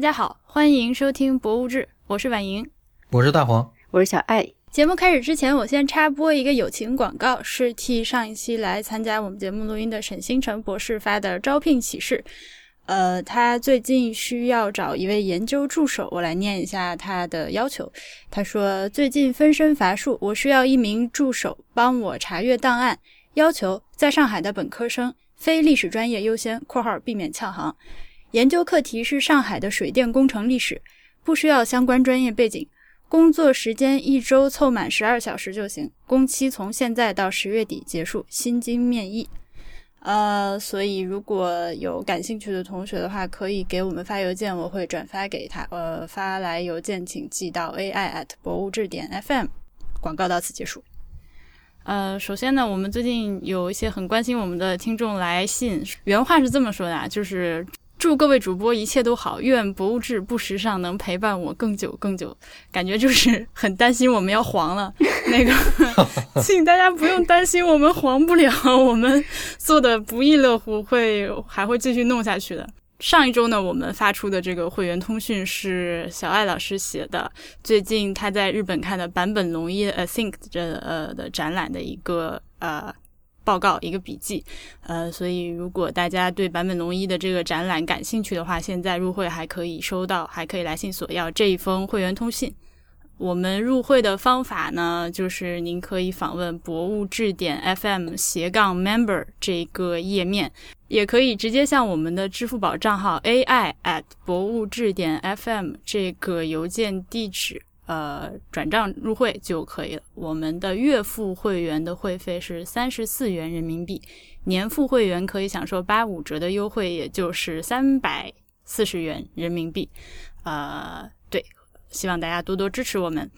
大家好，欢迎收听《博物志》，我是婉莹，我是大黄，我是小爱。节目开始之前，我先插播一个友情广告，是替上一期来参加我们节目录音的沈星辰博士发的招聘启事。呃，他最近需要找一位研究助手，我来念一下他的要求。他说：“最近分身乏术，我需要一名助手帮我查阅档案，要求在上海的本科生，非历史专业优先（括号避免翘行）。”研究课题是上海的水电工程历史，不需要相关专业背景。工作时间一周凑满十二小时就行。工期从现在到十月底结束，薪金面议。呃，所以如果有感兴趣的同学的话，可以给我们发邮件，我会转发给他。呃，发来邮件请寄到 ai at 博物志点 fm。广告到此结束。呃，首先呢，我们最近有一些很关心我们的听众来信，原话是这么说的，就是。祝各位主播一切都好，愿博物志不时尚能陪伴我更久更久。感觉就是很担心我们要黄了，那个，请大家不用担心，我们黄不了，我们做的不亦乐乎，会还会继续弄下去的。上一周呢，我们发出的这个会员通讯是小艾老师写的，最近他在日本看的坂本龙一呃 think 这呃的展览的一个呃。报告一个笔记，呃，所以如果大家对坂本龙一的这个展览感兴趣的话，现在入会还可以收到，还可以来信索要这一封会员通信。我们入会的方法呢，就是您可以访问博物志点 FM 斜杠 Member 这个页面，也可以直接向我们的支付宝账号 AI at 博物志点 FM 这个邮件地址。呃，转账入会就可以了。我们的月付会员的会费是三十四元人民币，年付会员可以享受八五折的优惠，也就是三百四十元人民币。呃，对，希望大家多多支持我们。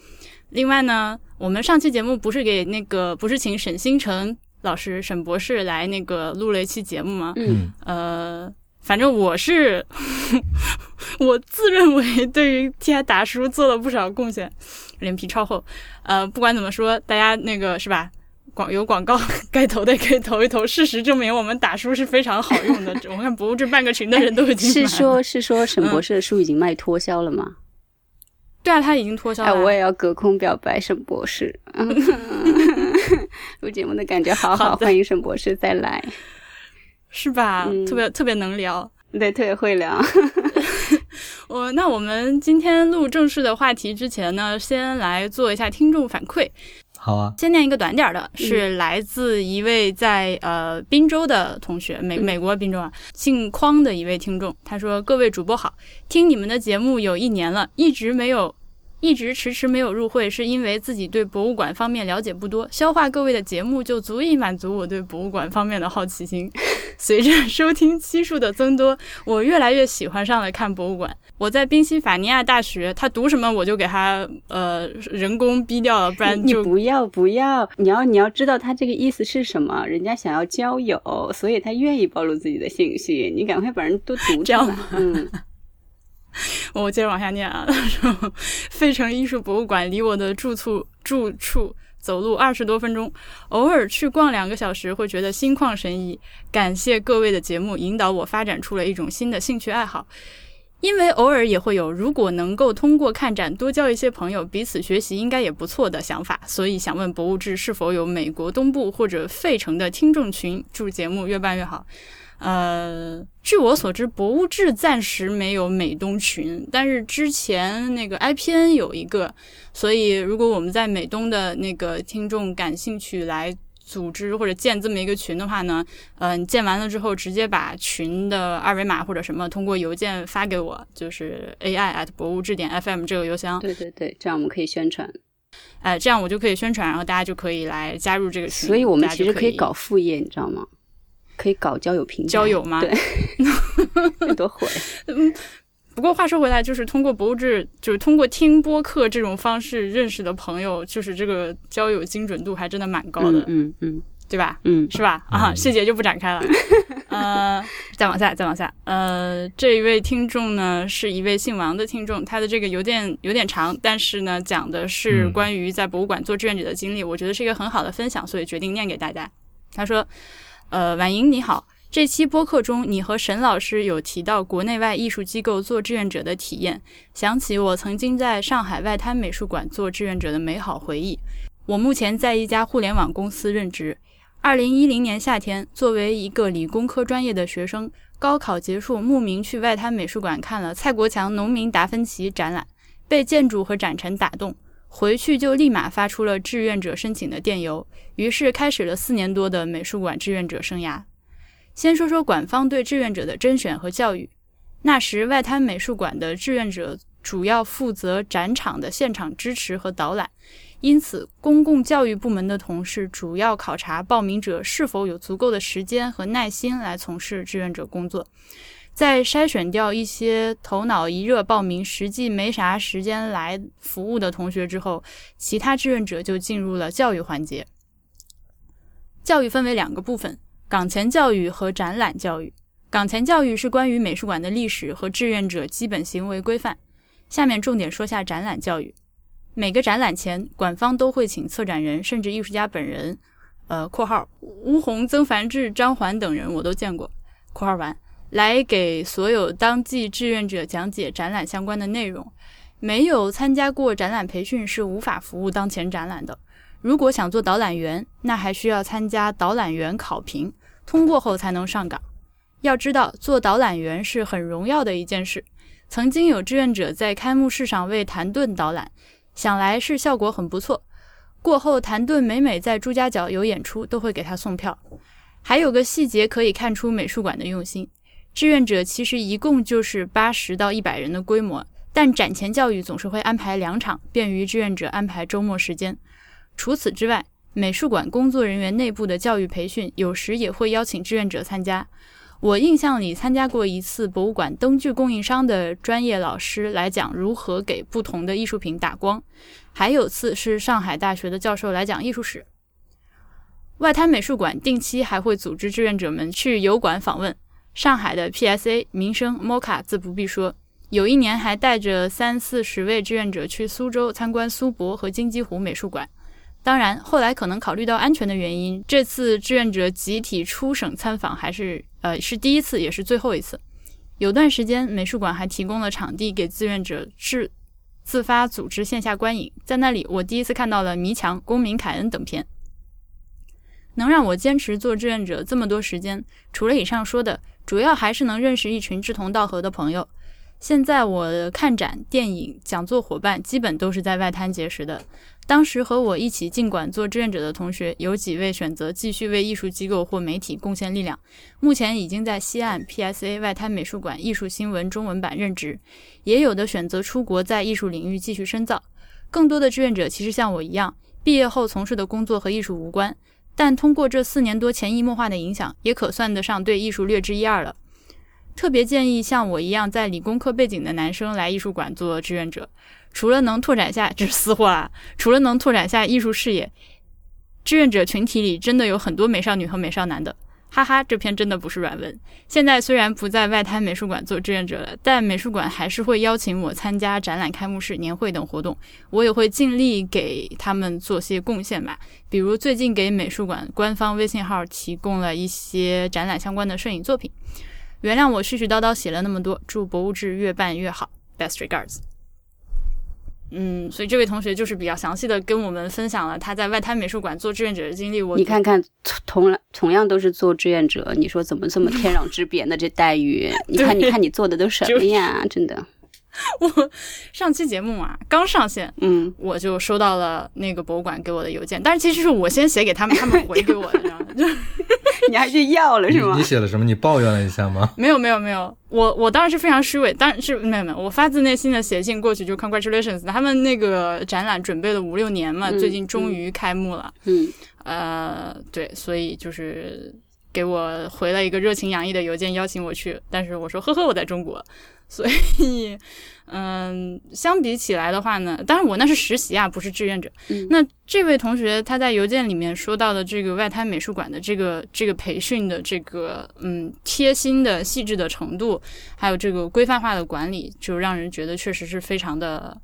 另外呢，我们上期节目不是给那个不是请沈星辰老师、沈博士来那个录了一期节目吗？嗯，呃。反正我是，我自认为对于替他打书做了不少贡献，脸皮超厚。呃，不管怎么说，大家那个是吧？广有广告该投的可以投一投。事实证明，我们打书是非常好用的。我看博物志半个群的人都已经是说，是说沈博士的书已经卖脱销了吗？对啊，他已经脱销了。哎，我也要隔空表白沈博士。录节目的感觉好好，欢迎沈博士再来。是吧？特别特别能聊，对，特别会聊。我那我们今天录正式的话题之前呢，先来做一下听众反馈。好啊，先念一个短点的，是来自一位在呃滨州的同学，美美国滨州啊，姓匡的一位听众。他说：“各位主播好，听你们的节目有一年了，一直没有。”一直迟迟没有入会，是因为自己对博物馆方面了解不多。消化各位的节目就足以满足我对博物馆方面的好奇心。随着收听期数的增多，我越来越喜欢上了看博物馆。我在宾夕法尼亚大学，他读什么我就给他呃人工逼掉了，不然你不要不要，你要你要知道他这个意思是什么。人家想要交友，所以他愿意暴露自己的信息。你赶快把人都读这样嗯。我接着往下念啊，他说：“费城艺术博物馆离我的住处住处走路二十多分钟，偶尔去逛两个小时会觉得心旷神怡。感谢各位的节目引导我发展出了一种新的兴趣爱好，因为偶尔也会有如果能够通过看展多交一些朋友，彼此学习应该也不错的想法，所以想问博物志是否有美国东部或者费城的听众群，祝节目越办越好。”呃，据我所知，博物志暂时没有美东群，但是之前那个 IPN 有一个，所以如果我们在美东的那个听众感兴趣来组织或者建这么一个群的话呢，嗯，建完了之后直接把群的二维码或者什么通过邮件发给我，就是 AI at 博物志点 FM 这个邮箱。对对对，这样我们可以宣传。哎，这样我就可以宣传，然后大家就可以来加入这个群。所以我们其实可以搞副业，你知道吗？可以搞交友平台，交友吗？对，多火。嗯，不过话说回来，就是通过博物志，就是通过听播客这种方式认识的朋友，就是这个交友精准度还真的蛮高的。嗯嗯，对吧？嗯，是吧？啊，细节就不展开了。呃，再往下，再往下。呃，这一位听众呢，是一位姓王的听众，他的这个邮件有点长，但是呢，讲的是关于在博物馆做志愿者的经历，我觉得是一个很好的分享，所以决定念给大家。他说。呃，婉莹你好，这期播客中，你和沈老师有提到国内外艺术机构做志愿者的体验，想起我曾经在上海外滩美术馆做志愿者的美好回忆。我目前在一家互联网公司任职。二零一零年夏天，作为一个理工科专业的学生，高考结束，慕名去外滩美术馆看了蔡国强《农民达芬奇》展览，被建筑和展陈打动，回去就立马发出了志愿者申请的电邮，于是开始了四年多的美术馆志愿者生涯。先说说馆方对志愿者的甄选和教育。那时，外滩美术馆的志愿者主要负责展场的现场支持和导览，因此，公共教育部门的同事主要考察报名者是否有足够的时间和耐心来从事志愿者工作。在筛选掉一些头脑一热报名、实际没啥时间来服务的同学之后，其他志愿者就进入了教育环节。教育分为两个部分。岗前教育和展览教育。岗前教育是关于美术馆的历史和志愿者基本行为规范。下面重点说下展览教育。每个展览前，馆方都会请策展人甚至艺术家本人，呃（括号吴红、曾凡志、张环等人我都见过）（括号完）来给所有当季志愿者讲解展览相关的内容。没有参加过展览培训是无法服务当前展览的。如果想做导览员，那还需要参加导览员考评。通过后才能上岗。要知道，做导览员是很荣耀的一件事。曾经有志愿者在开幕式上为谭盾导览，想来是效果很不错。过后，谭盾每每在朱家角有演出，都会给他送票。还有个细节可以看出美术馆的用心：志愿者其实一共就是八十到一百人的规模，但展前教育总是会安排两场，便于志愿者安排周末时间。除此之外，美术馆工作人员内部的教育培训，有时也会邀请志愿者参加。我印象里参加过一次博物馆灯具供应商的专业老师来讲如何给不同的艺术品打光，还有次是上海大学的教授来讲艺术史。外滩美术馆定期还会组织志愿者们去油馆访问，上海的 PSA、民生、MOCA 自不必说。有一年还带着三四十位志愿者去苏州参观苏博和金鸡湖美术馆。当然，后来可能考虑到安全的原因，这次志愿者集体出省参访还是呃是第一次，也是最后一次。有段时间，美术馆还提供了场地给志愿者自自发组织线下观影，在那里我第一次看到了《迷墙》《公民凯恩》等片。能让我坚持做志愿者这么多时间，除了以上说的，主要还是能认识一群志同道合的朋友。现在我看展、电影、讲座伙伴基本都是在外滩结识的。当时和我一起进馆做志愿者的同学，有几位选择继续为艺术机构或媒体贡献力量，目前已经在西岸 PSA 外滩美术馆艺术新闻中文版任职；也有的选择出国，在艺术领域继续深造。更多的志愿者其实像我一样，毕业后从事的工作和艺术无关，但通过这四年多潜移默化的影响，也可算得上对艺术略知一二了。特别建议像我一样在理工科背景的男生来艺术馆做志愿者。除了能拓展下，这是私货啦！除了能拓展下艺术视野，志愿者群体里真的有很多美少女和美少男的，哈哈！这篇真的不是软文。现在虽然不在外滩美术馆做志愿者了，但美术馆还是会邀请我参加展览开幕式、年会等活动，我也会尽力给他们做些贡献吧。比如最近给美术馆官方微信号提供了一些展览相关的摄影作品。原谅我絮絮叨叨写了那么多，祝博物志越办越好。Best regards。嗯，所以这位同学就是比较详细的跟我们分享了他在外滩美术馆做志愿者的经历。我你看看，同同样都是做志愿者，你说怎么这么天壤之别呢？这待遇，你看，你看你做的都什么呀？真的。我上期节目啊，刚上线，嗯，我就收到了那个博物馆给我的邮件，但是其实是我先写给他们，他们回给我的，就 你还去要了是吗？你写了什么？你抱怨了一下吗？没有没有没有，我我当然是非常虚伪，当然是没有没有，我发自内心的写信过去就 congratulations，他们那个展览准备了五六年嘛，最近终于开幕了，嗯，呃，对，所以就是给我回了一个热情洋溢的邮件邀请我去，但是我说呵呵，我在中国。所以，嗯，相比起来的话呢，当然我那是实习啊，不是志愿者。那这位同学他在邮件里面说到的这个外滩美术馆的这个这个培训的这个嗯贴心的细致的程度，还有这个规范化的管理，就让人觉得确实是非常的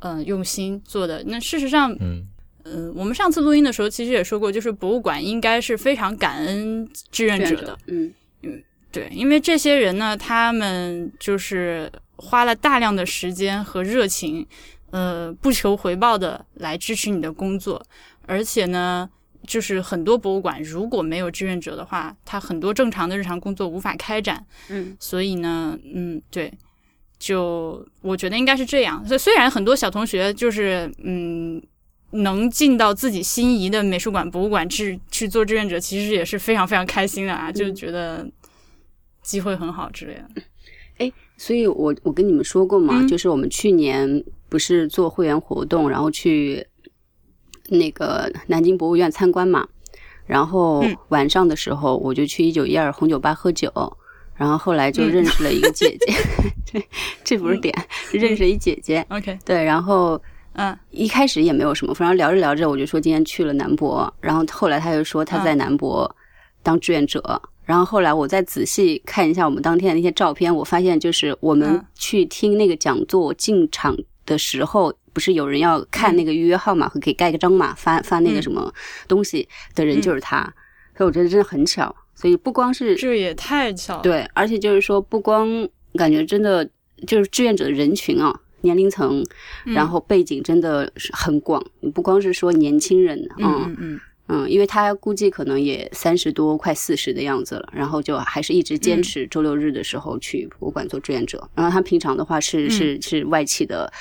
嗯用心做的。那事实上，嗯嗯，我们上次录音的时候其实也说过，就是博物馆应该是非常感恩志愿者的，嗯。嗯，对，因为这些人呢，他们就是花了大量的时间和热情，呃，不求回报的来支持你的工作，而且呢，就是很多博物馆如果没有志愿者的话，他很多正常的日常工作无法开展。嗯，所以呢，嗯，对，就我觉得应该是这样。所以虽然很多小同学就是嗯。能进到自己心仪的美术馆、博物馆去去做志愿者，其实也是非常非常开心的啊，就觉得机会很好之类的。哎，所以我我跟你们说过嘛，就是我们去年不是做会员活动，然后去那个南京博物院参观嘛，然后晚上的时候我就去一九一二红酒吧喝酒，然后后来就认识了一个姐姐，这这不是点，认识一姐姐。OK，对，然后。嗯，一开始也没有什么，反正聊着聊着，我就说今天去了南博，然后后来他又说他在南博当志愿者，然后后来我再仔细看一下我们当天的那些照片，我发现就是我们去听那个讲座进场的时候，不是有人要看那个预约号码和给盖个章嘛，发发那个什么东西的人就是他，所以我觉得真的很巧，所以不光是这也太巧了，对，而且就是说不光感觉真的就是志愿者的人群啊。年龄层，然后背景真的是很广，你不光是说年轻人，嗯嗯嗯，因为他估计可能也三十多快四十的样子了，然后就还是一直坚持周六日的时候去博物馆做志愿者，然后他平常的话是是是外企的，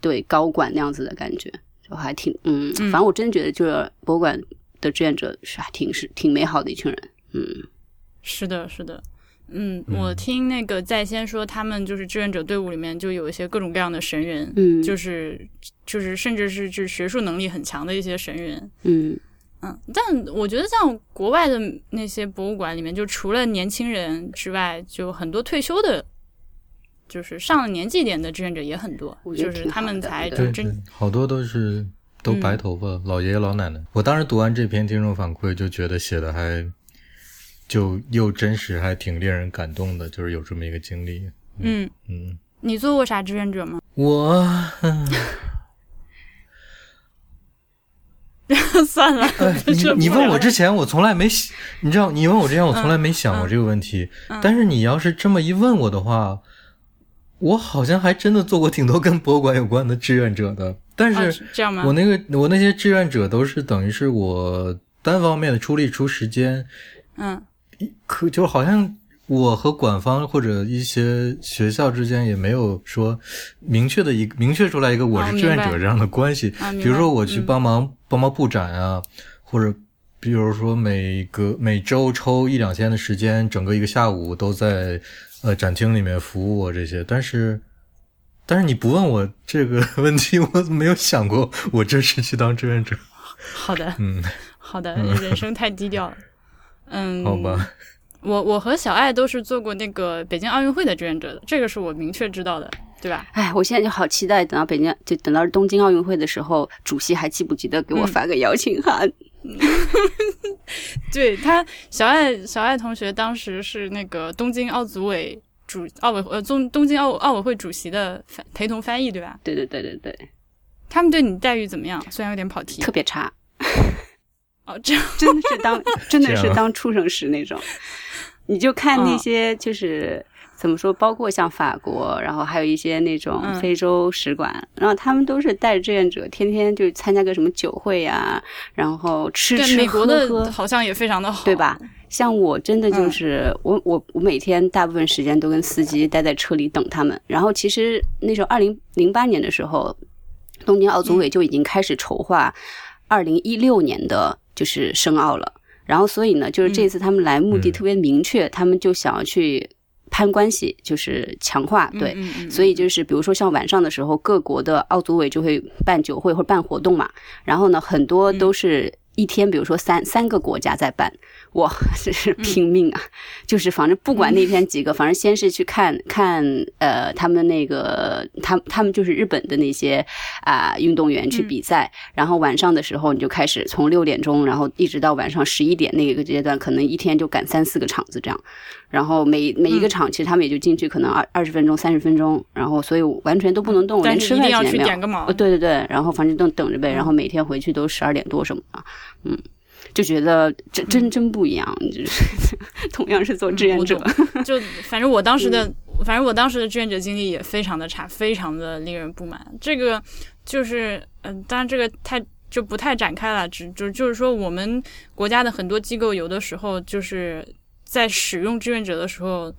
对高管那样子的感觉，就还挺嗯，反正我真觉得就是博物馆的志愿者是还挺是挺美好的一群人，嗯，是的，是的。嗯，我听那个在先说，他们就是志愿者队伍里面就有一些各种各样的神人，嗯，就是就是甚至是就是学术能力很强的一些神人，嗯嗯。但我觉得像国外的那些博物馆里面，就除了年轻人之外，就很多退休的，就是上了年纪点的志愿者也很多，就是他们才就真好多都是都白头发老爷爷老奶奶。我当时读完这篇听众反馈，就觉得写的还。就又真实，还挺令人感动的，就是有这么一个经历。嗯嗯，你做过啥志愿者吗？我 算了，你你问我之前，我从来没想，你知道，你问我之前，我从来没想过这个问题。但是你要是这么一问我的话，我好像还真的做过挺多跟博物馆有关的志愿者的。但是这样吗？我那个我那些志愿者都是等于是我单方面的出力出时间，嗯。可就好像我和管方或者一些学校之间也没有说明确的一明确出来一个我是志愿者这样的关系。比如说我去帮忙帮忙布展啊，或者比如说每个每周抽一两天的时间，整个一个下午都在呃展厅里面服务我这些。但是但是你不问我这个 问题，我没有想过我这是去当志愿者。好的，嗯，好的，人生太低调了。嗯，好吧，我我和小爱都是做过那个北京奥运会的志愿者的，这个是我明确知道的，对吧？哎，我现在就好期待，等到北京就等到东京奥运会的时候，主席还记不记得给我发个邀请函？对他，小爱小爱同学当时是那个东京奥组委主奥委呃东东京奥奥委会主席的陪同翻译，对吧？对对对对对，他们对你待遇怎么样？虽然有点跑题，特别差。哦，这样 真的是当真的是当畜生时那种，你就看那些就是怎么说，包括像法国，然后还有一些那种非洲使馆，然后他们都是带着志愿者，天天就参加个什么酒会呀，然后吃吃喝喝，好像也非常的好，对吧？像我真的就是我我我每天大部分时间都跟司机待在车里等他们，然后其实那时候二零零八年的时候，东京奥组委就已经开始筹划二零一六年的。就是申奥了，然后所以呢，就是这次他们来目的特别明确，他们就想要去攀关系，就是强化对，所以就是比如说像晚上的时候，各国的奥组委就会办酒会或者办活动嘛，然后呢，很多都是一天，比如说三三个国家在办。哇，这是拼命啊！就是反正不管那天几个，反正先是去看看，呃，他们那个，他他们就是日本的那些啊运动员去比赛，然后晚上的时候你就开始从六点钟，然后一直到晚上十一点那个阶段，可能一天就赶三四个场子这样，然后每每一个场其实他们也就进去可能二二十分钟、三十分钟，然后所以完全都不能动，连吃饭时间没有。点个毛。对对对，然后反正都等着呗，然后每天回去都十二点多什么的，嗯。就觉得真真真不一样，就是同样是做志愿者，就反正我当时的，反正我当时的志愿者经历也非常的差，非常的令人不满。这个就是，嗯，当然这个太就不太展开了，只就就是说，我们国家的很多机构有的时候就是在使用志愿者的时候。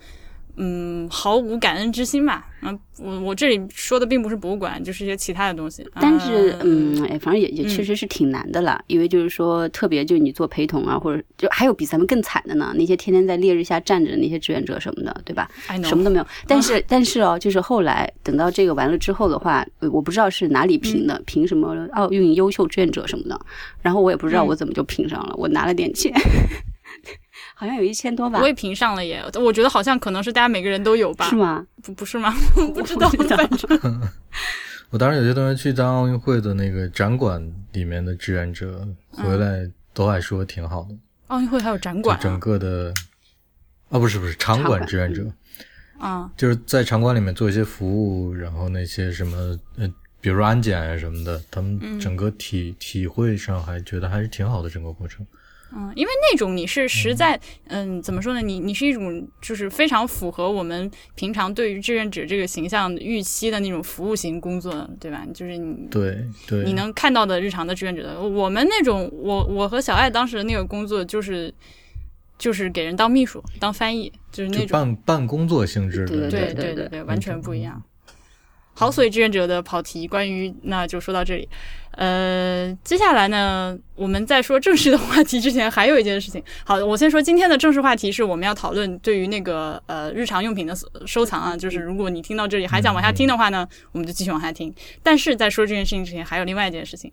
嗯，毫无感恩之心吧。嗯，我我这里说的并不是博物馆，就是一些其他的东西。但是，嗯，哎，反正也也确实是挺难的了。因为就是说，特别就你做陪同啊，或者就还有比咱们更惨的呢，那些天天在烈日下站着的那些志愿者什么的，对吧？什么都没有。但是，但是哦，就是后来等到这个完了之后的话，我不知道是哪里评的，评什么奥运优秀志愿者什么的。然后我也不知道我怎么就评上了，我拿了点钱。好像有一千多吧，我也评上了耶。我觉得好像可能是大家每个人都有吧？是吗？不不是吗？不知道。反正 我当时有些同学去当奥运会的那个展馆里面的志愿者，回来都还说挺好的。奥运会还有展馆？整个的啊，不是不是场馆志愿者啊，就是在场馆里面做一些服务，然后那些什么呃，比如说安检啊什么的，他们整个体体会上还觉得还是挺好的整个过程。嗯，因为那种你是实在，嗯，怎么说呢？你你是一种就是非常符合我们平常对于志愿者这个形象预期的那种服务型工作，对吧？就是你对对，你能看到的日常的志愿者的，我们那种，我我和小爱当时的那个工作就是就是给人当秘书、当翻译，就是那种办办工作性质的，对对对对，完全不一样。好，所以志愿者的跑题，关于那就说到这里。呃，接下来呢，我们在说正式的话题之前，还有一件事情。好，我先说今天的正式话题是我们要讨论对于那个呃日常用品的收藏啊，就是如果你听到这里还想往下听的话呢，我们就继续往下听。但是在说这件事情之前，还有另外一件事情，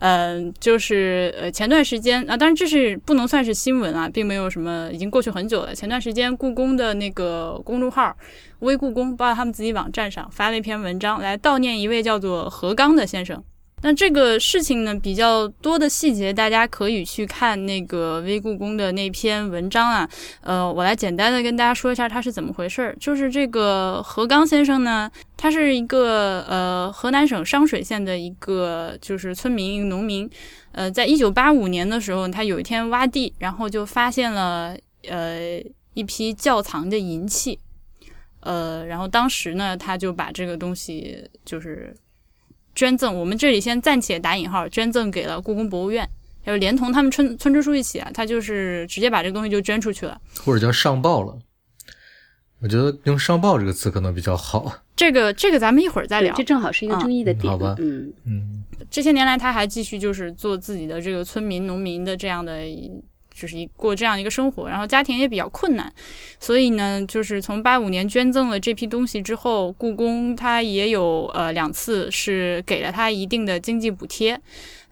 嗯，就是呃前段时间啊，当然这是不能算是新闻啊，并没有什么，已经过去很久了。前段时间故宫的那个公众号“微故宫”包括他们自己网站上发了一篇文章，来悼念一位叫做何刚的先生。那这个事情呢，比较多的细节，大家可以去看那个微故宫的那篇文章啊。呃，我来简单的跟大家说一下它是怎么回事儿。就是这个何刚先生呢，他是一个呃河南省商水县的一个就是村民，农民。呃，在一九八五年的时候，他有一天挖地，然后就发现了呃一批窖藏的银器。呃，然后当时呢，他就把这个东西就是。捐赠，我们这里先暂且打引号，捐赠给了故宫博物院，还有连同他们村村支书一起啊，他就是直接把这个东西就捐出去了，或者叫上报了。我觉得用上报这个词可能比较好。这个这个咱们一会儿再聊，这正好是一个争议的点。好吧，嗯嗯，这些年来他还继续就是做自己的这个村民农民的这样的。就是一过这样一个生活，然后家庭也比较困难，所以呢，就是从八五年捐赠了这批东西之后，故宫它也有呃两次是给了他一定的经济补贴，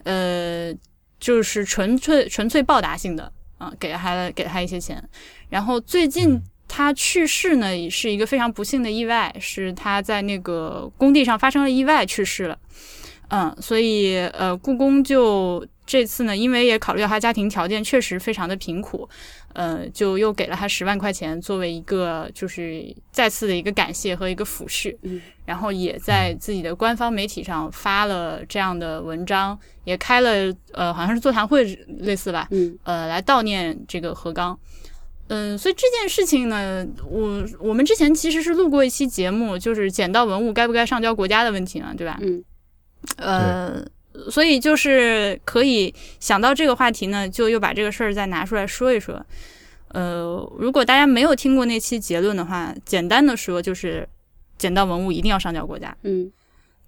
呃，就是纯粹纯粹报答性的啊，给了他给了他一些钱。然后最近他去世呢，也是一个非常不幸的意外，是他在那个工地上发生了意外去世了。嗯，所以呃，故宫就。这次呢，因为也考虑到他家庭条件确实非常的贫苦，呃，就又给了他十万块钱作为一个就是再次的一个感谢和一个抚恤，嗯，然后也在自己的官方媒体上发了这样的文章，也开了呃好像是座谈会类似吧，嗯，呃来悼念这个何刚，嗯，所以这件事情呢，我我们之前其实是录过一期节目，就是捡到文物该不该上交国家的问题呢，对吧？嗯，呃。所以就是可以想到这个话题呢，就又把这个事儿再拿出来说一说。呃，如果大家没有听过那期结论的话，简单的说就是，捡到文物一定要上交国家。嗯，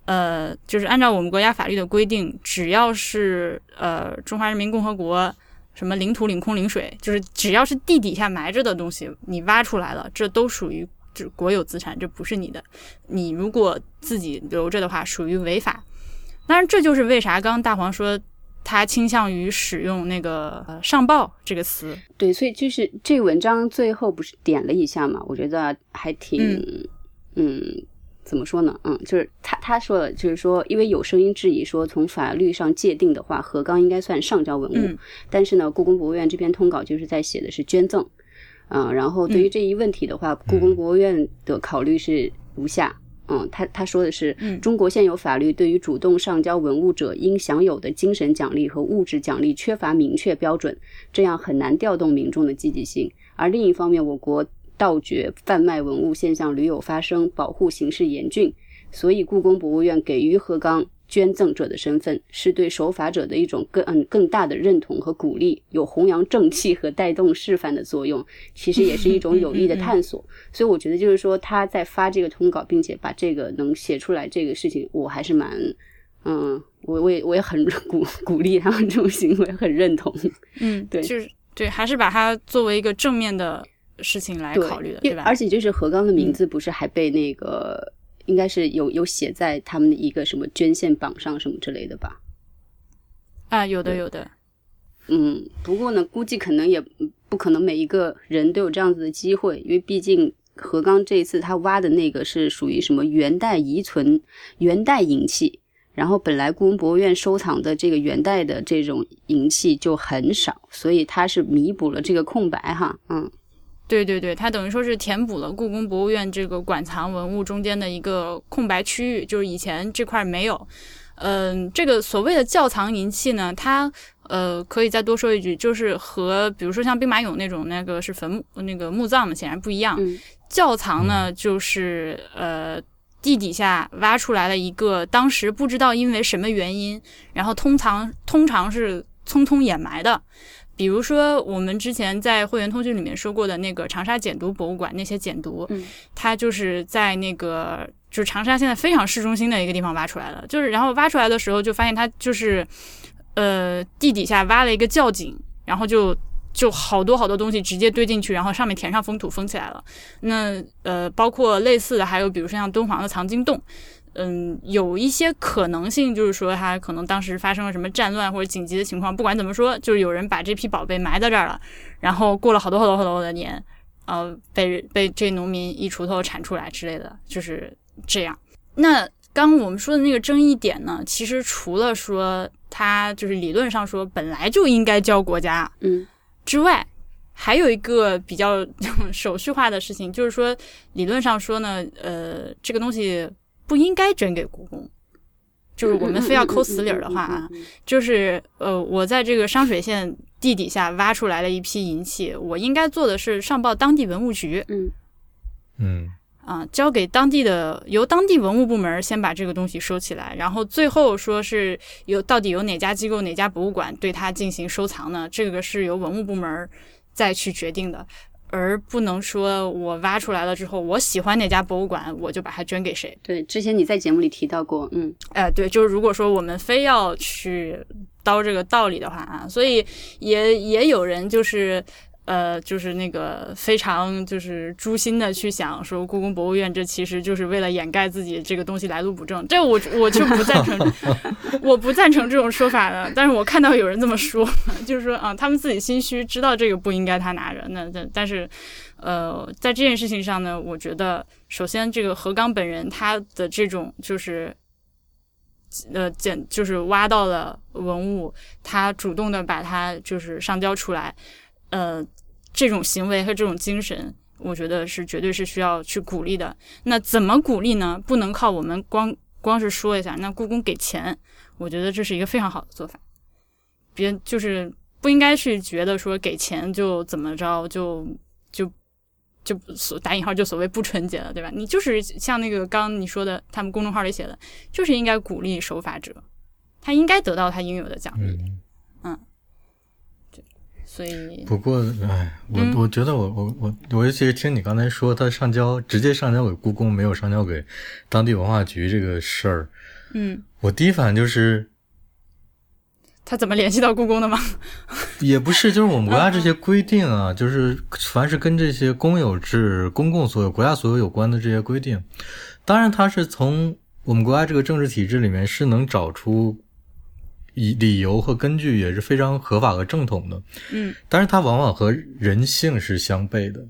呃，就是按照我们国家法律的规定，只要是呃中华人民共和国什么领土、领空、领水，就是只要是地底下埋着的东西，你挖出来了，这都属于就国有资产，这不是你的。你如果自己留着的话，属于违法。当然，这就是为啥刚刚大黄说他倾向于使用那个“上报”这个词。对，所以就是这文章最后不是点了一下嘛？我觉得还挺……嗯，怎么说呢？嗯，就是他他说的，就是说，因为有声音质疑说，从法律上界定的话，何刚应该算上交文物。但是呢，故宫博物院这篇通稿就是在写的是捐赠。嗯，然后对于这一问题的话，故宫博物院的考虑是如下。嗯，他他说的是，中国现有法律对于主动上交文物者应享有的精神奖励和物质奖励缺乏明确标准，这样很难调动民众的积极性。而另一方面，我国盗掘、贩卖文物现象屡有发生，保护形势严峻，所以故宫博物院给予何刚。捐赠者的身份是对守法者的一种更嗯更大的认同和鼓励，有弘扬正气和带动示范的作用，其实也是一种有益的探索。所以我觉得就是说他在发这个通稿，并且把这个能写出来这个事情，我还是蛮嗯，我我也我也很 鼓鼓励他们这种行为，很认同。嗯，对，就是对，还是把它作为一个正面的事情来考虑的，对吧？而且就是何刚的名字不是还被那个。应该是有有写在他们的一个什么捐献榜上什么之类的吧？啊，有的有的。嗯，不过呢，估计可能也不可能每一个人都有这样子的机会，因为毕竟何刚这一次他挖的那个是属于什么元代遗存元代银器，然后本来故宫博物院收藏的这个元代的这种银器就很少，所以他是弥补了这个空白哈，嗯。对对对，它等于说是填补了故宫博物院这个馆藏文物中间的一个空白区域，就是以前这块没有。嗯，这个所谓的窖藏银器呢，它呃可以再多说一句，就是和比如说像兵马俑那种那个是坟墓那个墓葬的显然不一样。窖藏呢，就是呃地底下挖出来的一个，当时不知道因为什么原因，然后通常通常是匆匆掩埋的。比如说，我们之前在会员通讯里面说过的那个长沙简牍博物馆那些简牍，嗯，它就是在那个就是长沙现在非常市中心的一个地方挖出来的，就是然后挖出来的时候就发现它就是呃地底下挖了一个窖井，然后就就好多好多东西直接堆进去，然后上面填上封土封起来了。那呃包括类似的还有比如说像敦煌的藏经洞。嗯，有一些可能性，就是说他可能当时发生了什么战乱或者紧急的情况，不管怎么说，就是有人把这批宝贝埋在这儿了，然后过了好多好多好多的年，呃，被被这农民一锄头铲出来之类的，就是这样。那刚我们说的那个争议点呢，其实除了说他就是理论上说本来就应该交国家，嗯，之外，还有一个比较 手续化的事情，就是说理论上说呢，呃，这个东西。不应该捐给故宫，就是我们非要抠死理儿的话啊，就是呃，我在这个商水县地底下挖出来了一批银器，我应该做的是上报当地文物局，嗯嗯啊，交给当地的由当地文物部门先把这个东西收起来，然后最后说是由到底由哪家机构哪家博物馆对它进行收藏呢？这个是由文物部门再去决定的。而不能说我挖出来了之后，我喜欢哪家博物馆，我就把它捐给谁。对，之前你在节目里提到过，嗯，哎，对，就是如果说我们非要去叨这个道理的话啊，所以也也有人就是。呃，就是那个非常就是诛心的去想说，故宫博物院这其实就是为了掩盖自己这个东西来路不正，这我我就不赞成，我不赞成这种说法的。但是我看到有人这么说，就是说啊，他们自己心虚，知道这个不应该他拿着。那但但是，呃，在这件事情上呢，我觉得首先这个何刚本人他的这种就是呃捡就是挖到了文物，他主动的把它就是上交出来，呃。这种行为和这种精神，我觉得是绝对是需要去鼓励的。那怎么鼓励呢？不能靠我们光光是说一下。那故宫给钱，我觉得这是一个非常好的做法。别就是不应该去觉得说给钱就怎么着，就就就所打引号就所谓不纯洁了，对吧？你就是像那个刚你说的，他们公众号里写的，就是应该鼓励守法者，他应该得到他应有的奖励。嗯。所以，不过，哎，我我觉得，我我我我尤其是听你刚才说，他上交直接上交给故宫，没有上交给当地文化局这个事儿，嗯，我第一反应就是，他怎么联系到故宫的吗？也不是，就是我们国家这些规定啊，就是凡是跟这些公有制、公共所有、国家所有有关的这些规定，当然，他是从我们国家这个政治体制里面是能找出。以理由和根据也是非常合法和正统的，嗯，但是它往往和人性是相悖的，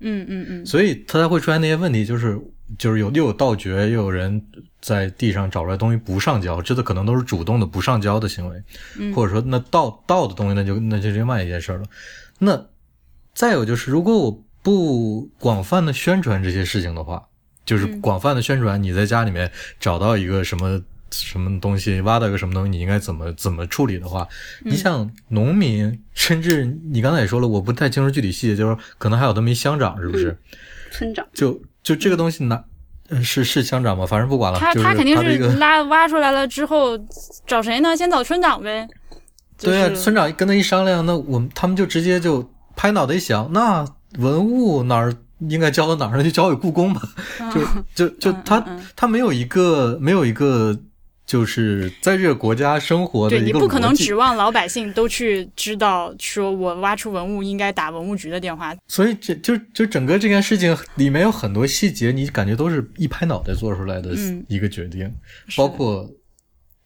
嗯嗯嗯，所以它才会出现那些问题，就是就是有又有盗掘，又有人在地上找出来东西不上交，这个可能都是主动的不上交的行为，或者说那盗盗的东西那就那就另外一件事了。那再有就是，如果我不广泛的宣传这些事情的话，就是广泛的宣传，你在家里面找到一个什么什么东西，挖到一个什么东西，你应该怎么怎么处理的话，你像农民，甚至你刚才也说了，我不太清楚具体细节，就是可能还有那么一乡长，是不是？村长。就就这个东西拿。是是乡长吗？反正不管了。他他肯定是拉挖出来了之后找谁呢？先找村长呗。对啊，村长跟他一商量，那我们他们就直接就拍脑袋一想，那文物哪儿应该交到哪儿，就交给故宫吧。就就就他他没有一个没有一个。就是在这个国家生活的对你不可能指望老百姓都去知道，说我挖出文物应该打文物局的电话。所以这就就整个这件事情里面有很多细节，你感觉都是一拍脑袋做出来的一个决定，包括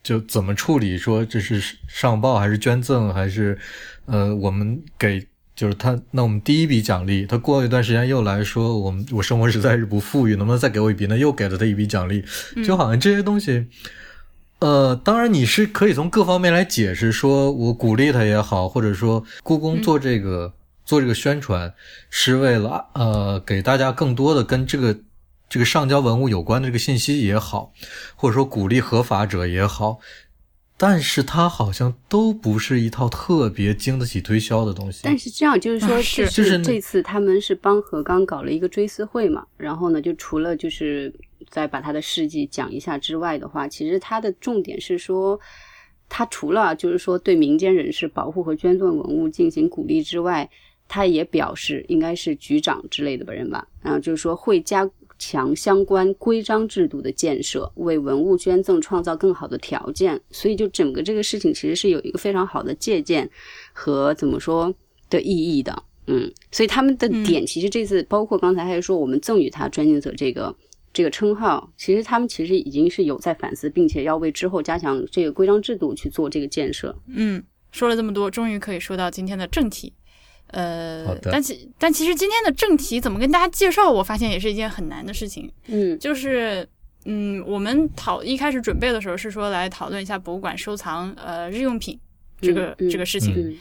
就怎么处理，说这是上报还是捐赠，还是呃我们给就是他那我们第一笔奖励，他过了一段时间又来说我们我生活实在是不富裕，能不能再给我一笔？那又给了他一笔奖励，就好像这些东西。呃，当然你是可以从各方面来解释，说我鼓励他也好，或者说故宫做这个做这个宣传是为了呃给大家更多的跟这个这个上交文物有关的这个信息也好，或者说鼓励合法者也好，但是它好像都不是一套特别经得起推销的东西。但是这样就是说，是就是这次他们是帮何刚搞了一个追思会嘛，然后呢，就除了就是。再把他的事迹讲一下之外的话，其实他的重点是说，他除了就是说对民间人士保护和捐赠文物进行鼓励之外，他也表示应该是局长之类的人吧，然后就是说会加强相关规章制度的建设，为文物捐赠创造更好的条件。所以就整个这个事情其实是有一个非常好的借鉴和怎么说的意义的，嗯，所以他们的点其实这次包括刚才还说我们赠予他专精者这个。这个称号，其实他们其实已经是有在反思，并且要为之后加强这个规章制度去做这个建设。嗯，说了这么多，终于可以说到今天的正题。呃，但其但其实今天的正题怎么跟大家介绍，我发现也是一件很难的事情。嗯，就是嗯，我们讨一开始准备的时候是说来讨论一下博物馆收藏呃日用品这个这个事情，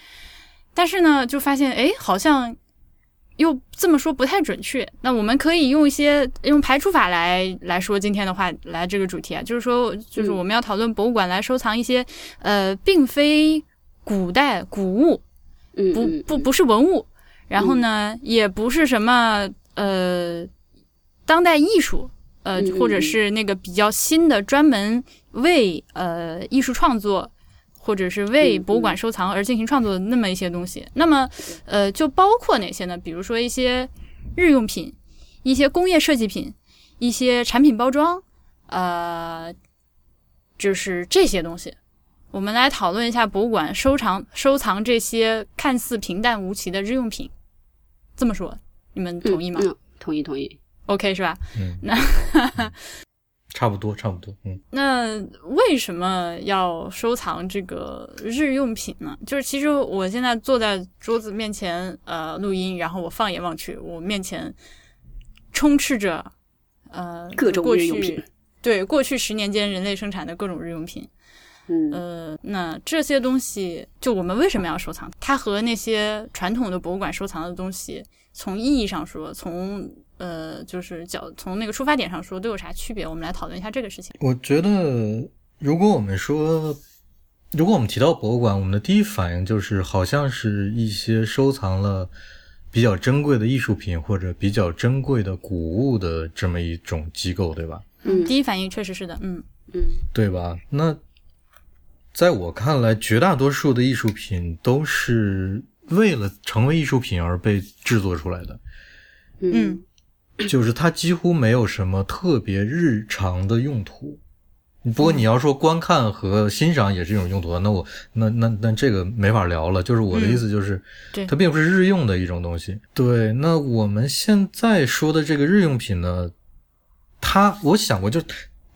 但是呢，就发现哎，好像。又这么说不太准确，那我们可以用一些用排除法来来说今天的话来这个主题啊，就是说，就是我们要讨论博物馆来收藏一些呃，并非古代古物，不不不是文物，然后呢，也不是什么呃当代艺术，呃或者是那个比较新的专门为呃艺术创作。或者是为博物馆收藏而进行创作的那么一些东西，那么，呃，就包括哪些呢？比如说一些日用品、一些工业设计品、一些产品包装，呃，就是这些东西。我们来讨论一下博物馆收藏收藏这些看似平淡无奇的日用品。这么说，你们同意吗？同意，同意。OK，是吧？嗯。那。差不多，差不多，嗯。那为什么要收藏这个日用品呢？就是其实我现在坐在桌子面前，呃，录音，然后我放眼望去，我面前充斥着呃各种日用品，对，过去十年间人类生产的各种日用品。嗯，呃，那这些东西，就我们为什么要收藏？它和那些传统的博物馆收藏的东西，从意义上说，从呃，就是角从那个出发点上说都有啥区别？我们来讨论一下这个事情。我觉得，如果我们说，如果我们提到博物馆，我们的第一反应就是好像是一些收藏了比较珍贵的艺术品或者比较珍贵的古物的这么一种机构，对吧？嗯，第一反应确实是的，嗯嗯，对吧？那在我看来，绝大多数的艺术品都是为了成为艺术品而被制作出来的。嗯。就是它几乎没有什么特别日常的用途，不过你要说观看和欣赏也是一种用途，那我那那那这个没法聊了。就是我的意思就是，它并不是日用的一种东西。对，那我们现在说的这个日用品呢，它我想过，就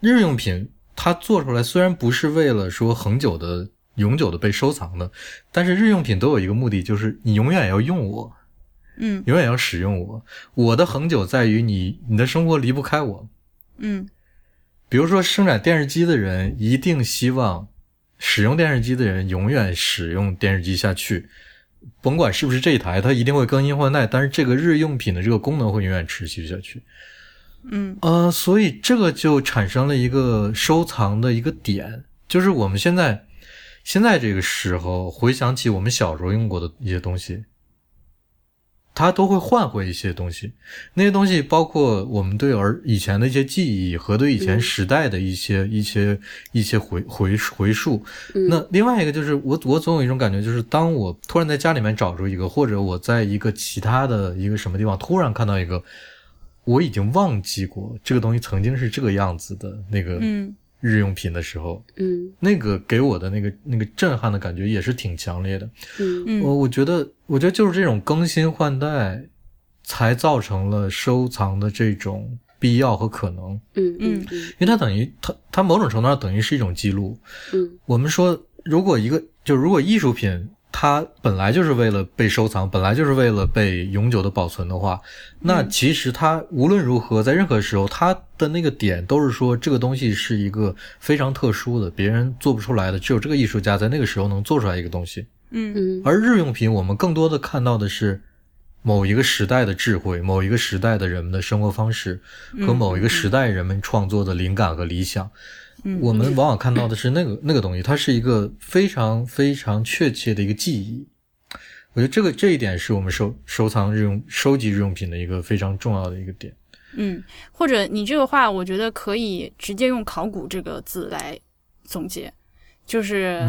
日用品它做出来虽然不是为了说恒久的、永久的被收藏的，但是日用品都有一个目的，就是你永远要用我。嗯，永远要使用我。我的恒久在于你，你的生活离不开我。嗯，比如说生产电视机的人，一定希望使用电视机的人永远使用电视机下去，甭管是不是这一台，它一定会更新换代，但是这个日用品的这个功能会永远持续下去。嗯呃，所以这个就产生了一个收藏的一个点，就是我们现在现在这个时候回想起我们小时候用过的一些东西。它都会换回一些东西，那些东西包括我们对儿以前的一些记忆和对以前时代的一些一些一些回回回溯。那另外一个就是我我总有一种感觉，就是当我突然在家里面找出一个，或者我在一个其他的一个什么地方突然看到一个，我已经忘记过这个东西曾经是这个样子的那个日用品的时候，嗯，那个给我的那个那个震撼的感觉也是挺强烈的。嗯，我我觉得，我觉得就是这种更新换代，才造成了收藏的这种必要和可能。嗯嗯，因为它等于它它某种程度上等于是一种记录。嗯，我们说，如果一个就如果艺术品。它本来就是为了被收藏，本来就是为了被永久的保存的话，那其实它无论如何，在任何时候，它的那个点都是说这个东西是一个非常特殊的，别人做不出来的，只有这个艺术家在那个时候能做出来一个东西。嗯嗯。而日用品，我们更多的看到的是某一个时代的智慧，某一个时代的人们的生活方式和某一个时代人们创作的灵感和理想。我们往往看到的是那个那个东西，它是一个非常非常确切的一个记忆。我觉得这个这一点是我们收收藏日用收集日用品的一个非常重要的一个点。嗯，或者你这个话，我觉得可以直接用“考古”这个字来总结，就是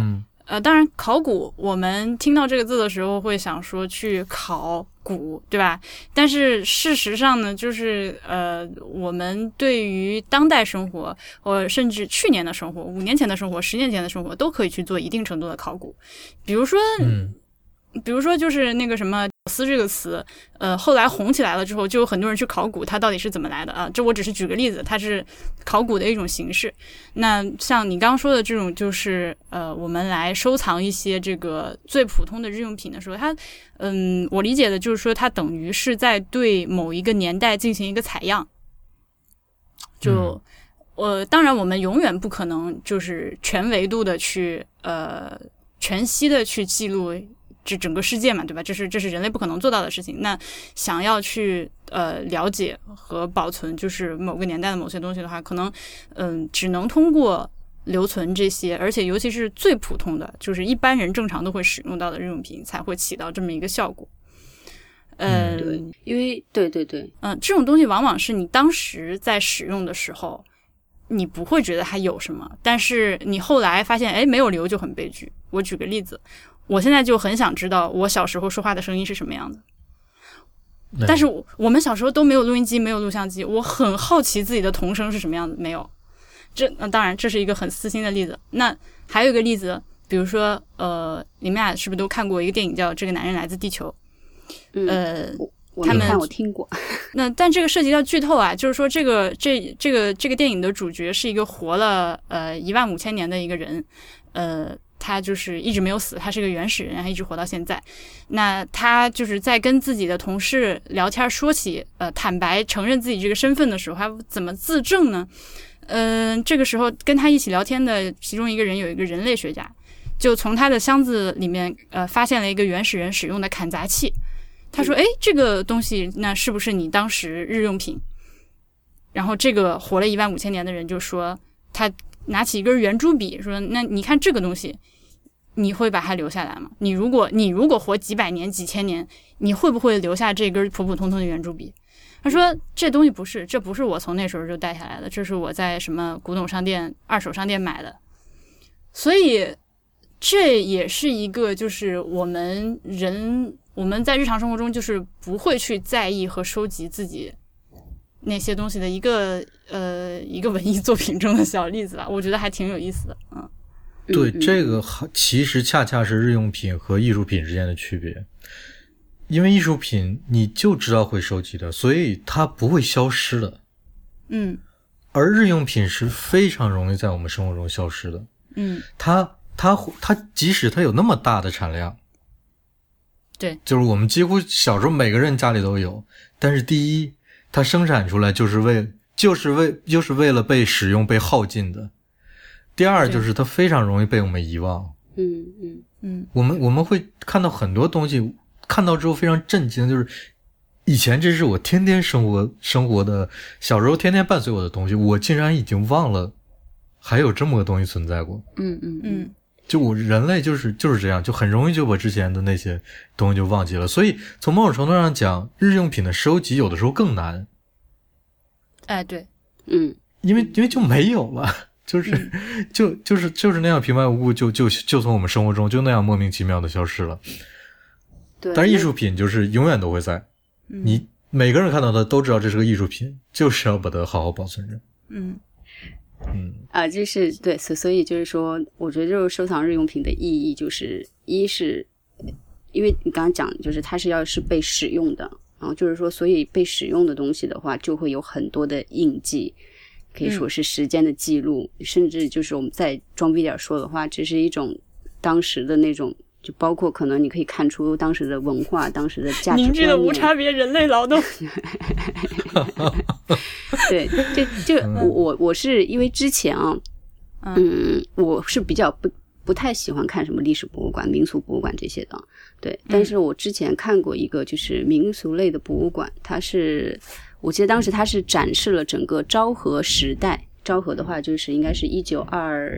呃，当然考古，我们听到这个字的时候会想说去考。古对吧？但是事实上呢，就是呃，我们对于当代生活，或甚至去年的生活、五年前的生活、十年前的生活，都可以去做一定程度的考古。比如说，嗯，比如说就是那个什么。丝这个词，呃，后来红起来了之后，就有很多人去考古它到底是怎么来的啊。这我只是举个例子，它是考古的一种形式。那像你刚刚说的这种，就是呃，我们来收藏一些这个最普通的日用品的时候，它，嗯，我理解的就是说，它等于是在对某一个年代进行一个采样。就，呃，当然我们永远不可能就是全维度的去，呃，全息的去记录。这整个世界嘛，对吧？这是这是人类不可能做到的事情。那想要去呃了解和保存，就是某个年代的某些东西的话，可能嗯，只能通过留存这些，而且尤其是最普通的，就是一般人正常都会使用到的日用品，才会起到这么一个效果。嗯，对，因为对对对，嗯，这种东西往往是你当时在使用的时候，你不会觉得它有什么，但是你后来发现，哎，没有留就很悲剧。我举个例子。我现在就很想知道我小时候说话的声音是什么样的，但是我们小时候都没有录音机，没有录像机，我很好奇自己的童声是什么样子。没有，这那当然这是一个很私心的例子。那还有一个例子，比如说，呃，你们俩是不是都看过一个电影叫《这个男人来自地球》？呃，他们我听过。那但这个涉及到剧透啊，就是说这个这这个这个电影的主角是一个活了呃一万五千年的一个人，呃。他就是一直没有死，他是个原始人，还一直活到现在。那他就是在跟自己的同事聊天，说起呃坦白承认自己这个身份的时候，他怎么自证呢？嗯，这个时候跟他一起聊天的其中一个人有一个人类学家，就从他的箱子里面呃发现了一个原始人使用的砍砸器。他说：“哎，这个东西那是不是你当时日用品？”然后这个活了一万五千年的人就说他。拿起一根圆珠笔，说：“那你看这个东西，你会把它留下来吗？你如果你如果活几百年、几千年，你会不会留下这根普普通通的圆珠笔？”他说：“这东西不是，这不是我从那时候就带下来的，这是我在什么古董商店、二手商店买的。所以这也是一个，就是我们人我们在日常生活中就是不会去在意和收集自己。”那些东西的一个呃一个文艺作品中的小例子吧，我觉得还挺有意思的。嗯，对，这个其实恰恰是日用品和艺术品之间的区别，因为艺术品你就知道会收集的，所以它不会消失的。嗯，而日用品是非常容易在我们生活中消失的。嗯，它它它即使它有那么大的产量，对，就是我们几乎小时候每个人家里都有，但是第一。它生产出来就是为就是为就是为了被使用被耗尽的。第二就是它非常容易被我们遗忘。嗯嗯嗯。我们我们会看到很多东西，看到之后非常震惊，就是以前这是我天天生活生活的，小时候天天伴随我的东西，我竟然已经忘了还有这么个东西存在过。嗯嗯嗯，就我人类就是就是这样，就很容易就把之前的那些东西就忘记了。所以从某种程度上讲，日用品的收集有的时候更难。哎，对，嗯，因为因为就没有了，就是 就就是就是那样平白无故就就就从我们生活中就那样莫名其妙的消失了。对，但是艺术品就是永远都会在。你每个人看到的都知道这是个艺术品，就是要把它好好保存着。嗯嗯啊，就是对，所所以就是说，我觉得就是收藏日用品的意义，就是一是，因为你刚刚讲，就是它是要是被使用的，然后就是说，所以被使用的东西的话，就会有很多的印记，可以说是时间的记录，甚至就是我们再装逼点说的话，这是一种当时的那种。就包括可能你可以看出当时的文化、当时的价值凝聚的无差别人类劳动。对，这这我我我是因为之前啊，嗯，我是比较不不太喜欢看什么历史博物馆、民俗博物馆这些的。对，但是我之前看过一个就是民俗类的博物馆，它是我记得当时它是展示了整个昭和时代。昭和的话，就是应该是一九二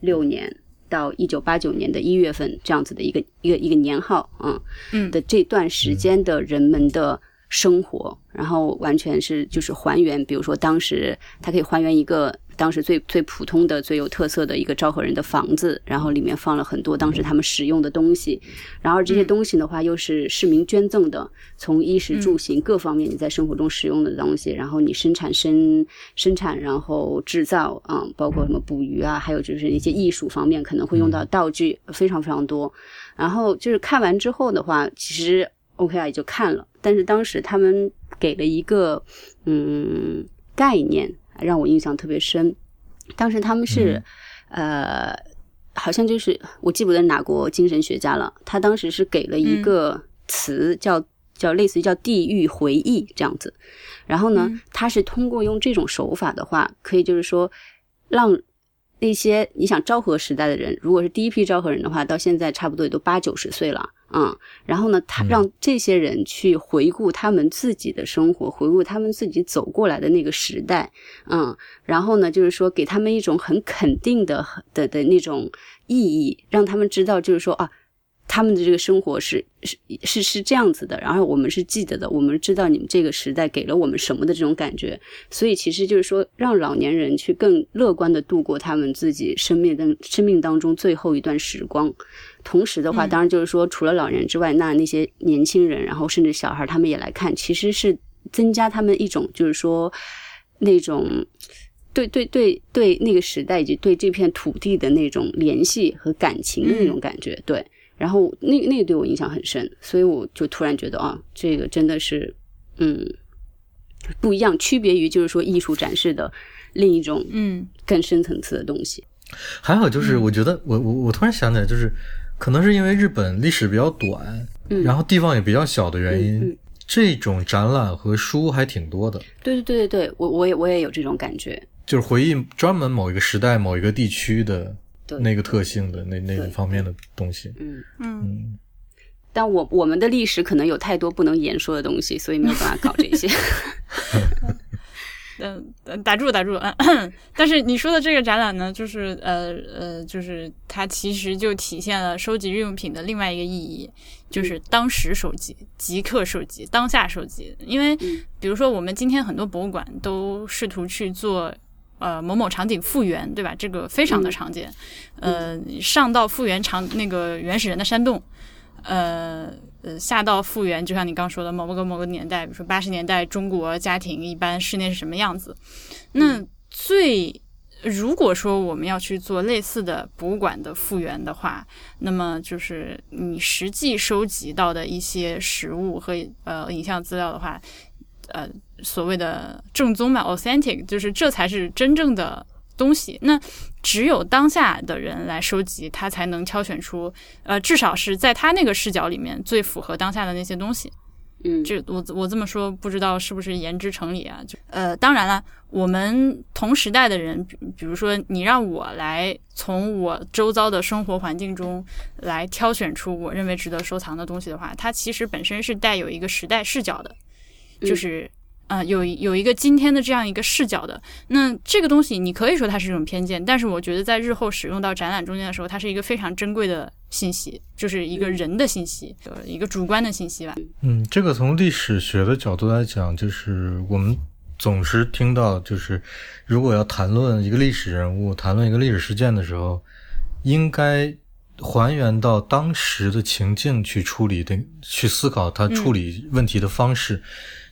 六年。到一九八九年的一月份这样子的一个一个一个年号啊，嗯的这段时间的人们的生活，然后完全是就是还原，比如说当时它可以还原一个。当时最最普通的、最有特色的一个昭和人的房子，然后里面放了很多当时他们使用的东西，然后这些东西的话又是市民捐赠的，从衣食住行各方面你在生活中使用的东西，然后你生产生生产，然后制造啊，包括什么捕鱼啊，还有就是一些艺术方面可能会用到道具非常非常多，然后就是看完之后的话，其实 OK 啊也就看了，但是当时他们给了一个嗯概念。让我印象特别深，当时他们是，呃，好像就是我记不得哪国精神学家了，他当时是给了一个词叫叫类似于叫地狱回忆这样子，然后呢，他是通过用这种手法的话，可以就是说让。那些你想昭和时代的人，如果是第一批昭和人的话，到现在差不多也都八九十岁了，嗯，然后呢，他让这些人去回顾他们自己的生活，回顾他们自己走过来的那个时代，嗯，然后呢，就是说给他们一种很肯定的的的那种意义，让他们知道，就是说啊。他们的这个生活是是是是这样子的，然后我们是记得的，我们知道你们这个时代给了我们什么的这种感觉，所以其实就是说，让老年人去更乐观的度过他们自己生命当生命当中最后一段时光。同时的话，当然就是说，除了老人之外，那那些年轻人，然后甚至小孩，他们也来看，其实是增加他们一种就是说那种对对对对那个时代以及对这片土地的那种联系和感情的那种感觉，对。然后那那个对我印象很深，所以我就突然觉得啊，这个真的是嗯不一样，区别于就是说艺术展示的另一种嗯更深层次的东西。还好就是我觉得我我我突然想起来，就是可能是因为日本历史比较短，然后地方也比较小的原因，这种展览和书还挺多的。对对对对对，我我也我也有这种感觉，就是回忆专门某一个时代、某一个地区的。那个特性的那那个方面的东西，嗯嗯，但我我们的历史可能有太多不能言说的东西，所以没有办法搞这些。嗯，打住打住，嗯，但是你说的这个展览呢，就是呃呃，就是它其实就体现了收集日用品的另外一个意义，就是当时收集、即刻收集、当下收集。因为比如说，我们今天很多博物馆都试图去做。呃，某某场景复原，对吧？这个非常的常见。呃，上到复原场那个原始人的山洞，呃呃，下到复原，就像你刚说的某个某个年代，比如说八十年代中国家庭一般室内是什么样子。那最如果说我们要去做类似的博物馆的复原的话，那么就是你实际收集到的一些实物和呃影像资料的话。呃，所谓的正宗嘛，authentic，就是这才是真正的东西。那只有当下的人来收集，他才能挑选出，呃，至少是在他那个视角里面最符合当下的那些东西。嗯，这我我这么说，不知道是不是言之成理啊？就呃，当然了，我们同时代的人，比比如说你让我来从我周遭的生活环境中来挑选出我认为值得收藏的东西的话，它其实本身是带有一个时代视角的。就是啊，有有一个今天的这样一个视角的。那这个东西你可以说它是一种偏见，但是我觉得在日后使用到展览中间的时候，它是一个非常珍贵的信息，就是一个人的信息，一个主观的信息吧。嗯，这个从历史学的角度来讲，就是我们总是听到，就是如果要谈论一个历史人物、谈论一个历史事件的时候，应该。还原到当时的情境去处理的，去思考他处理问题的方式，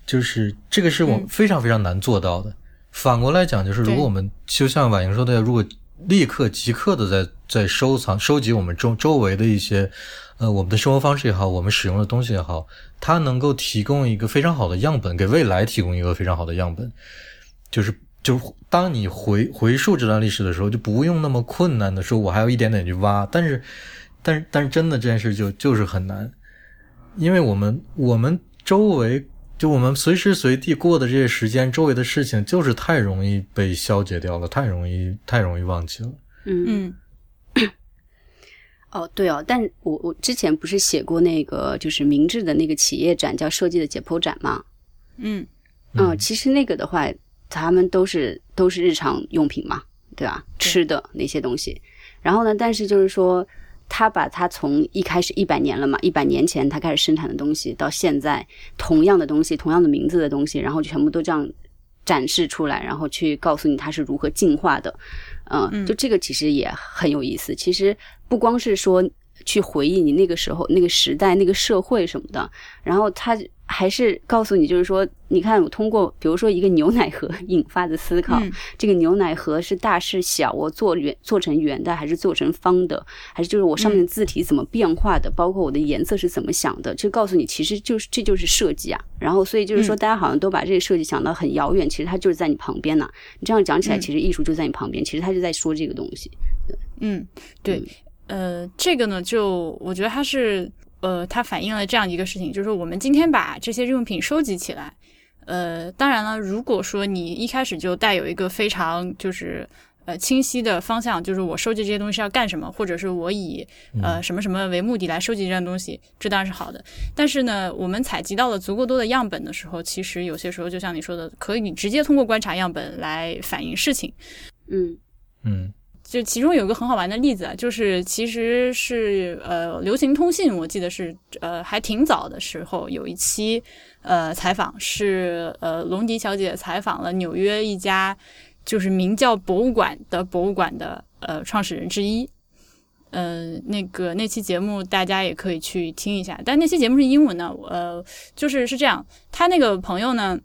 就是这个是我非常非常难做到的。反过来讲，就是如果我们就像婉莹说的，如果立刻即刻的在在收藏收集我们周周围的一些呃我们的生活方式也好，我们使用的东西也好，它能够提供一个非常好的样本，给未来提供一个非常好的样本，就是。就当你回回溯这段历史的时候，就不用那么困难的说，我还有一点点去挖。但是，但是，但是，真的这件事就就是很难，因为我们我们周围就我们随时随地过的这些时间，周围的事情就是太容易被消解掉了，太容易太容易忘记了。嗯嗯。哦，对哦，但我我之前不是写过那个就是明治的那个企业展，叫设计的解剖展吗？嗯嗯，其实那个的话。他们都是都是日常用品嘛，对吧？吃的那些东西，然后呢？但是就是说，他把他从一开始一百年了嘛，一百年前他开始生产的东西，到现在同样的东西，同样的名字的东西，然后全部都这样展示出来，然后去告诉你它是如何进化的。嗯，就这个其实也很有意思。其实不光是说去回忆你那个时候、那个时代、那个社会什么的，然后他。还是告诉你，就是说，你看我通过，比如说一个牛奶盒引发的思考，这个牛奶盒是大是小，我做圆做成圆的，还是做成方的，还是就是我上面的字体怎么变化的，包括我的颜色是怎么想的，就告诉你，其实就是这就是设计啊。然后，所以就是说，大家好像都把这个设计想到很遥远，其实它就是在你旁边呢。你这样讲起来，其实艺术就在你旁边，其实他就在说这个东西。对，嗯，对，呃，这个呢，就我觉得它是。呃，它反映了这样一个事情，就是我们今天把这些日用品收集起来。呃，当然了，如果说你一开始就带有一个非常就是呃清晰的方向，就是我收集这些东西是要干什么，或者是我以呃什么什么为目的来收集这样东西，这当然是好的。但是呢，我们采集到了足够多的样本的时候，其实有些时候就像你说的，可以直接通过观察样本来反映事情。嗯嗯。就其中有一个很好玩的例子啊，就是其实是呃流行通信，我记得是呃还挺早的时候有一期呃采访，是呃龙迪小姐采访了纽约一家就是名叫博物馆的博物馆的呃创始人之一，呃那个那期节目大家也可以去听一下，但那期节目是英文的，呃就是是这样，他那个朋友呢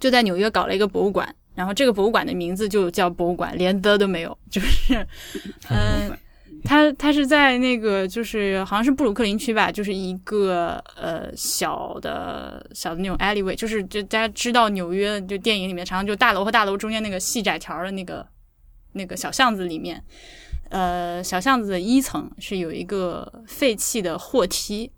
就在纽约搞了一个博物馆。然后这个博物馆的名字就叫博物馆，连的都没有，就是，嗯，它它是在那个就是好像是布鲁克林区吧，就是一个呃小的小的那种 alleyway，就是就大家知道纽约就电影里面常常就大楼和大楼中间那个细窄条的那个那个小巷子里面，呃小巷子的一层是有一个废弃的货梯，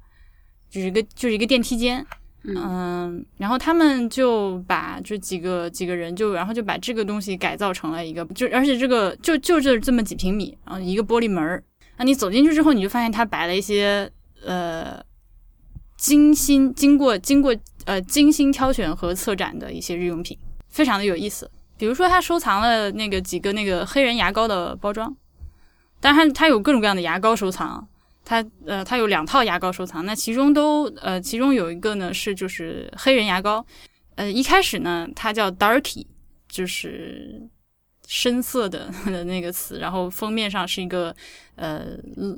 就是一个就是一个电梯间。嗯，然后他们就把这几个几个人就，然后就把这个东西改造成了一个，就而且这个就就这这么几平米，然后一个玻璃门，啊，你走进去之后，你就发现他摆了一些呃精心经过经过呃精心挑选和策展的一些日用品，非常的有意思。比如说他收藏了那个几个那个黑人牙膏的包装，但是他他有各种各样的牙膏收藏。他呃，他有两套牙膏收藏，那其中都呃，其中有一个呢是就是黑人牙膏，呃，一开始呢它叫 Darky，就是深色的 的那个词，然后封面上是一个呃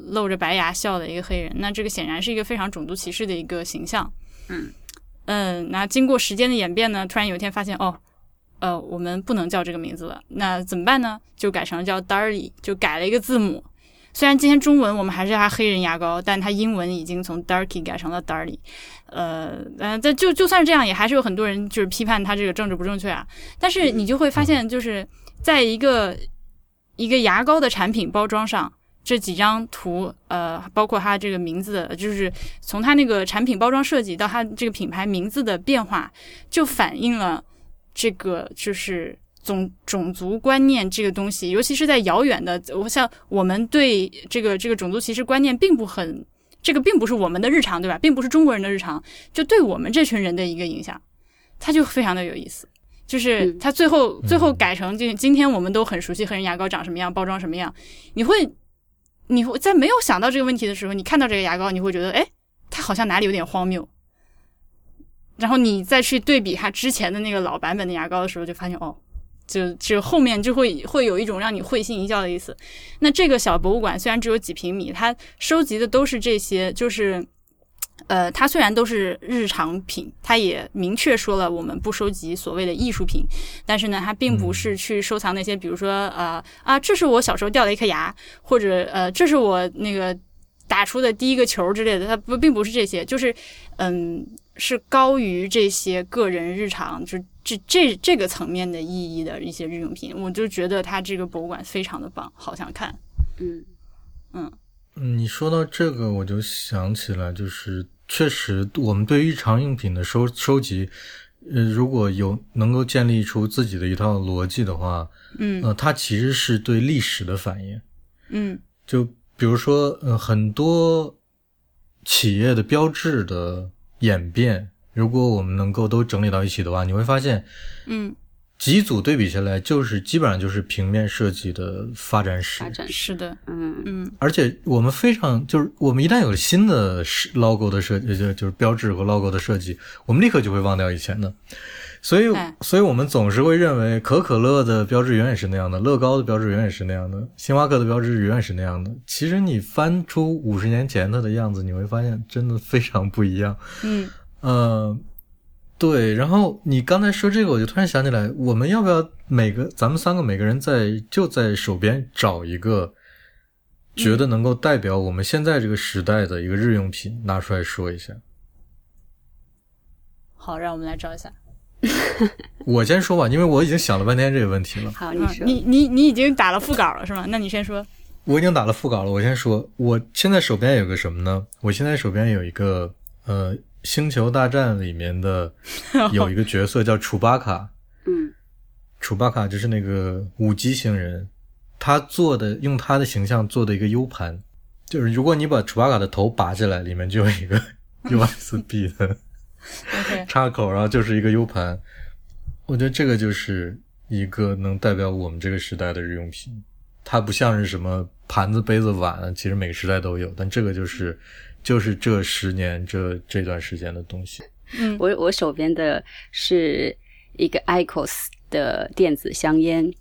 露着白牙笑的一个黑人，那这个显然是一个非常种族歧视的一个形象，嗯嗯，那经过时间的演变呢，突然有一天发现哦，呃，我们不能叫这个名字了，那怎么办呢？就改成了叫 Darly，就改了一个字母。虽然今天中文我们还是它黑人牙膏，但它英文已经从 Darky 改成了 Darly，呃，呃，但就就算是这样，也还是有很多人就是批判它这个政治不正确啊。但是你就会发现，就是在一个一个牙膏的产品包装上，这几张图，呃，包括它这个名字，就是从它那个产品包装设计到它这个品牌名字的变化，就反映了这个就是。种种族观念这个东西，尤其是在遥远的，我像我们对这个这个种族歧视观念并不很，这个并不是我们的日常，对吧？并不是中国人的日常，就对我们这群人的一个影响。它就非常的有意思。就是它最后最后改成就今天我们都很熟悉黑人牙膏长什么样，包装什么样。你会你会在没有想到这个问题的时候，你看到这个牙膏，你会觉得哎，它好像哪里有点荒谬。然后你再去对比它之前的那个老版本的牙膏的时候，就发现哦，就就后面就会会有一种让你会心一笑的意思。那这个小博物馆虽然只有几平米，它收集的都是这些，就是。呃，它虽然都是日常品，它也明确说了我们不收集所谓的艺术品，但是呢，它并不是去收藏那些，比如说呃啊，这是我小时候掉的一颗牙，或者呃，这是我那个打出的第一个球之类的，它不并不是这些，就是嗯，是高于这些个人日常就这这这个层面的意义的一些日用品，我就觉得它这个博物馆非常的棒，好想看，嗯。嗯。嗯，你说到这个，我就想起来就是。确实，我们对日常用品的收收集，呃，如果有能够建立出自己的一套逻辑的话，嗯，呃，它其实是对历史的反应，嗯，就比如说，呃，很多企业的标志的演变，如果我们能够都整理到一起的话，你会发现，嗯。几组对比下来，就是基本上就是平面设计的发展史。发展是的，嗯嗯。而且我们非常就是，我们一旦有了新的 logo 的设计，就就是标志和 logo 的设计，我们立刻就会忘掉以前的。所以，所以我们总是会认为可口可乐的标志永远是那样的，乐高的标志永远是那样的，星巴克的标志永远是那样的。其实你翻出五十年前它的样子，你会发现真的非常不一样。嗯呃。对，然后你刚才说这个，我就突然想起来，我们要不要每个咱们三个每个人在就在手边找一个，觉得能够代表我们现在这个时代的一个日用品拿出来说一下？好，让我们来找一下。我先说吧，因为我已经想了半天这个问题了。好，你说。你你你已经打了副稿了是吗？那你先说。我已经打了副稿了，我先说。我现在手边有个什么呢？我现在手边有一个呃。星球大战里面的 有一个角色叫楚巴卡，嗯，楚巴卡就是那个五级星人，他做的用他的形象做的一个 U 盘，就是如果你把楚巴卡的头拔下来，里面就有一个 USB 的插口，然后就是一个 U 盘。我觉得这个就是一个能代表我们这个时代的日用品，它不像是什么盘子、杯子、碗，其实每个时代都有，但这个就是。就是这十年这这段时间的东西。嗯，我我手边的是一个 IQOS 的电子香烟。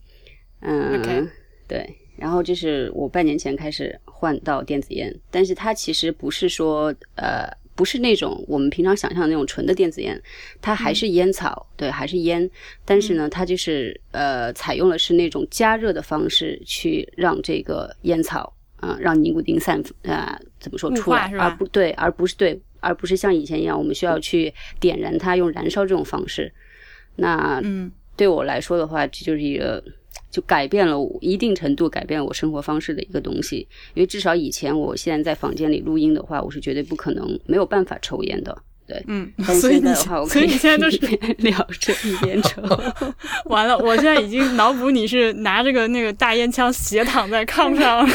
嗯，对。然后就是我半年前开始换到电子烟，但是它其实不是说呃不是那种我们平常想象的那种纯的电子烟，它还是烟草，对，还是烟。但是呢，它就是呃采用的是那种加热的方式去让这个烟草。嗯，让尼古丁散啊，怎么说出来？而不对，而不是对，而不是像以前一样，我们需要去点燃它，用燃烧这种方式。那嗯，对我来说的话，这就是一个就改变了我一定程度改变了我生活方式的一个东西。因为至少以前，我现在在房间里录音的话，我是绝对不可能没有办法抽烟的。对，嗯，所以的话，所以你现在都是聊着一边抽。完了，我现在已经脑补你是拿着个那个大烟枪斜躺在炕上。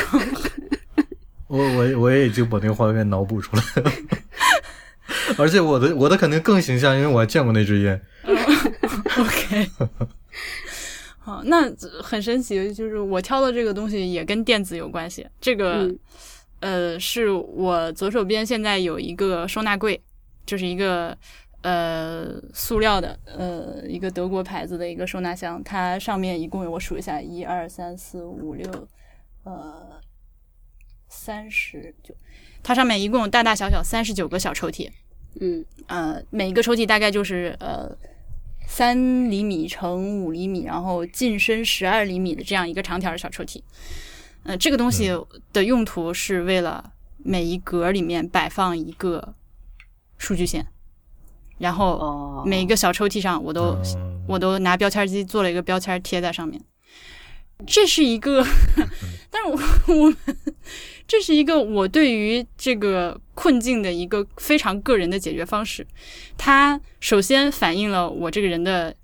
我我我也已经把那个画面脑补出来了，而且我的我的肯定更形象，因为我还见过那支烟。OK，好，那很神奇，就是我挑的这个东西也跟电子有关系。这个呃，是我左手边现在有一个收纳柜。就是一个呃塑料的呃一个德国牌子的一个收纳箱，它上面一共有我数一下，一二三四五六呃三十九，它上面一共有大大小小三十九个小抽屉，嗯。呃每一个抽屉大概就是呃三厘米乘五厘米，然后进深十二厘米的这样一个长条的小抽屉，呃这个东西的用途是为了每一格里面摆放一个。数据线，然后每一个小抽屉上，我都我都拿标签机做了一个标签贴在上面。这是一个，但是我 我这是一个我对于这个困境的一个非常个人的解决方式。它首先反映了我这个人的，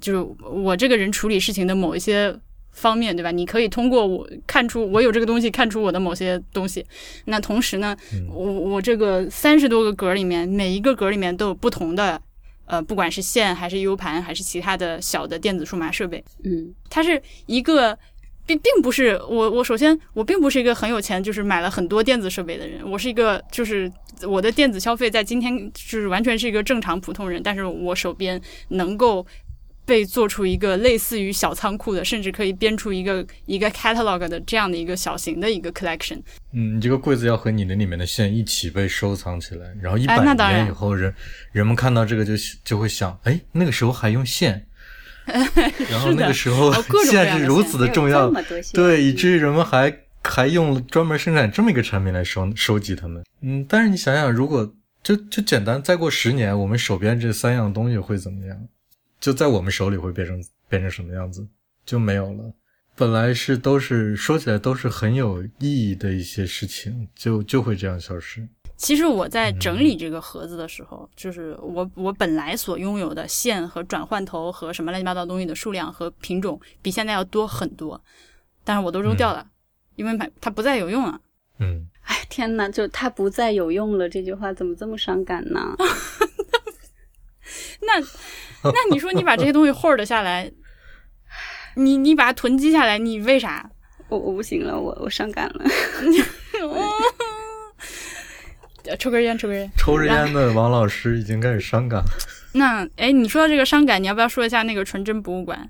就是我这个人处理事情的某一些。方面对吧？你可以通过我看出我有这个东西，看出我的某些东西。那同时呢，我我这个三十多个格里面，每一个格里面都有不同的呃，不管是线还是 U 盘还是其他的小的电子数码设备，嗯，它是一个并并不是我我首先我并不是一个很有钱，就是买了很多电子设备的人，我是一个就是我的电子消费在今天就是完全是一个正常普通人，但是我手边能够。被做出一个类似于小仓库的，甚至可以编出一个一个 catalog 的这样的一个小型的一个 collection。嗯，你这个柜子要和你的里面的线一起被收藏起来，然后一百年以后，人人们看到这个就就会想，哎，那个时候还用线，然后那个时候线是如此的重要，对，以至于人们还还用专门生产这么一个产品来收收集它们。嗯，但是你想想，如果就就简单，再过十年，我们手边这三样东西会怎么样？就在我们手里会变成变成什么样子就没有了。本来是都是说起来都是很有意义的一些事情，就就会这样消失。其实我在整理这个盒子的时候，就是我我本来所拥有的线和转换头和什么乱七八糟东西的数量和品种比现在要多很多，但是我都扔掉了，因为买它不再有用了。嗯，哎天哪，就它不再有用了这句话怎么这么伤感呢？那。那你说你把这些东西 hold 下来，你你把它囤积下来，你为啥？我我不行了，我我伤感了。抽根烟，抽根烟。抽着烟的王老师已经开始伤感了。那哎，你说到这个伤感，你要不要说一下那个纯真博物馆？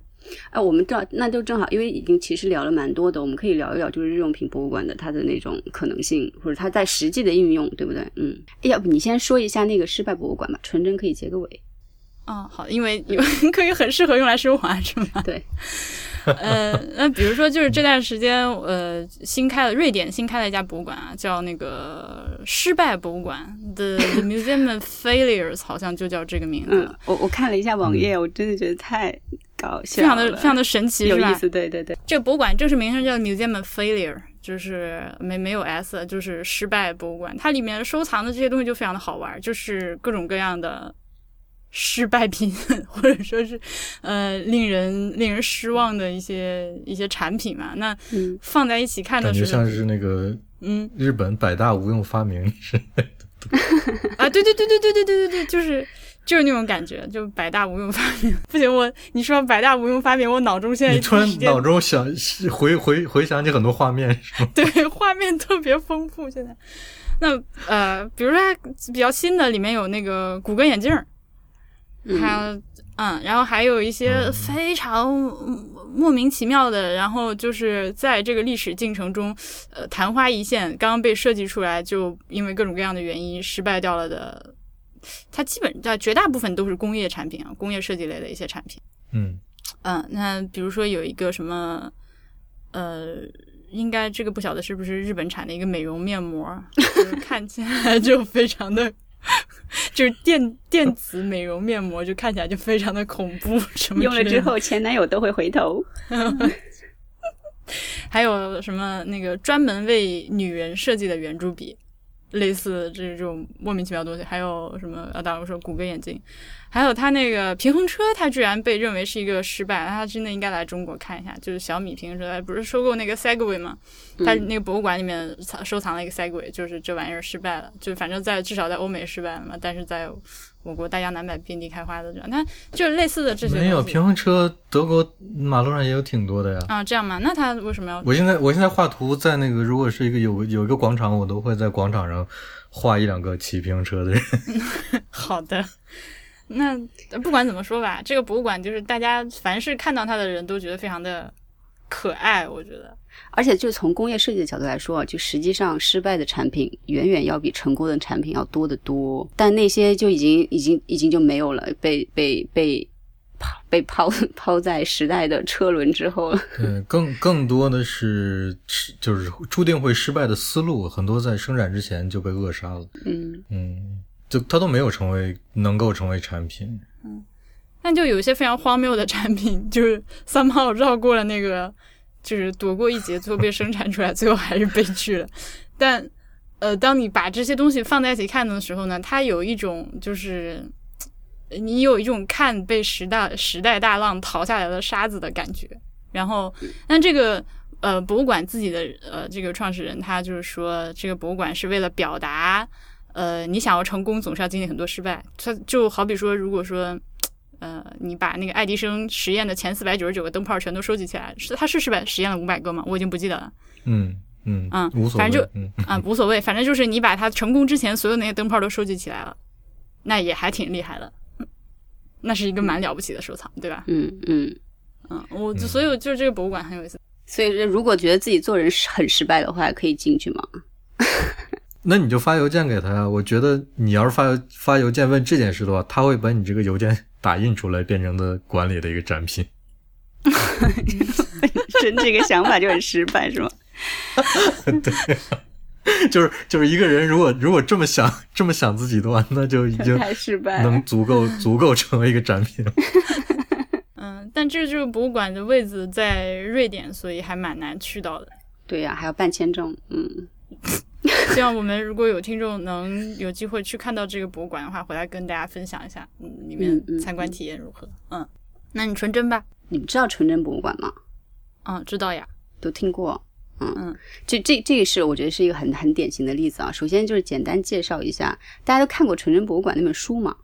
哎，我们正那就正好，因为已经其实聊了蛮多的，我们可以聊一聊，就是日用品博物馆的它的那种可能性，或者它在实际的应用，对不对？嗯，要不你先说一下那个失败博物馆吧，纯真可以结个尾。哦，好，因为你 可以很适合用来升华，是吗？对。呃，那比如说，就是这段时间，呃，新开了瑞典新开了一家博物馆啊，叫那个失败博物馆，The Museum of Failures，好像就叫这个名字。嗯，我我看了一下网页，我真的觉得太搞笑，非常的非常的神奇，有意思。对对对，这个博物馆正式名称叫 Museum of Failure，就是没没有 s，就是失败博物馆。它里面收藏的这些东西就非常的好玩，就是各种各样的。失败品，或者说是，呃，令人令人失望的一些一些产品嘛。那放在一起看的时候，感觉像是那个，嗯，日本百大无用发明之类的。啊，对对对对对对对对对，就是就是那种感觉，就百大无用发明。不行，我你说百大无用发明，我脑中现在你突然脑中想回回回想起很多画面，是吗？对，画面特别丰富。现在，那呃，比如说比较新的，里面有那个谷歌眼镜。它嗯，然后还有一些非常莫名其妙的，然后就是在这个历史进程中，呃，昙花一现，刚刚被设计出来，就因为各种各样的原因失败掉了的。它基本在绝大部分都是工业产品啊，工业设计类的一些产品。嗯嗯，那比如说有一个什么，呃，应该这个不晓得是不是日本产的一个美容面膜，看起来 就非常的。就是电电子美容面膜，就看起来就非常的恐怖。什么用了之 后，前男友都会回头。还有什么那个专门为女人设计的圆珠笔，类似这种莫名其妙的东西。还有什么？啊，当然说谷歌眼镜。还有它那个平衡车，它居然被认为是一个失败，它真的应该来中国看一下。就是小米平衡车，不是收购那个 Segway 吗？它那个博物馆里面藏收藏了一个 Segway，就是这玩意儿失败了。就反正在至少在欧美失败了嘛，但是在我国大江南北遍地开花的那就是类似的这些。没有平衡车，德国马路上也有挺多的呀。啊，这样吗？那他为什么要？我现在我现在画图，在那个如果是一个有有一个广场，我都会在广场上画一两个骑平衡车的人。好的。那不管怎么说吧，这个博物馆就是大家凡是看到它的人都觉得非常的可爱，我觉得。而且就从工业设计的角度来说，就实际上失败的产品远远要比成功的产品要多得多。但那些就已经已经已经就没有了，被被被抛被抛 抛在时代的车轮之后了。对，更更多的是就是注定会失败的思路，很多在生产之前就被扼杀了。嗯嗯。就它都没有成为能够成为产品，嗯，但就有一些非常荒谬的产品，就是三炮绕过了那个，就是躲过一劫，最后被生产出来，最后还是悲剧了。但呃，当你把这些东西放在一起看的时候呢，它有一种就是你有一种看被时代时代大浪淘下来的沙子的感觉。然后，但这个呃博物馆自己的呃这个创始人他就是说，这个博物馆是为了表达。呃，你想要成功，总是要经历很多失败。他就好比说，如果说，呃，你把那个爱迪生实验的前四百九十九个灯泡全都收集起来，是他是失败实验了五百个吗？我已经不记得了。嗯嗯嗯，无所谓，反正就嗯啊无所谓，反正就是你把它成功之前所有那些灯泡都收集起来了，那也还挺厉害的。那是一个蛮了不起的收藏，对吧？嗯嗯嗯，我所以就是这个博物馆很有意思。所以如果觉得自己做人很失败的话，可以进去吗？那你就发邮件给他呀。我觉得你要是发发邮件问这件事的话，他会把你这个邮件打印出来，变成的管理的一个展品。真这个想法就很失败，是吗？对，就是就是一个人如果如果这么想这么想自己的话，那就已经太失败，能足够足够成为一个展品。嗯，但这就是博物馆的位置在瑞典，所以还蛮难去到的。对呀，还要办签证。嗯。希望我们如果有听众能有机会去看到这个博物馆的话，回来跟大家分享一下，嗯，里面参观体验如何？嗯，那你纯真吧？你们知道纯真博物馆吗？嗯，知道呀，都听过。嗯嗯，这这这个是我觉得是一个很很典型的例子啊。首先就是简单介绍一下，大家都看过纯真博物馆那本书吗？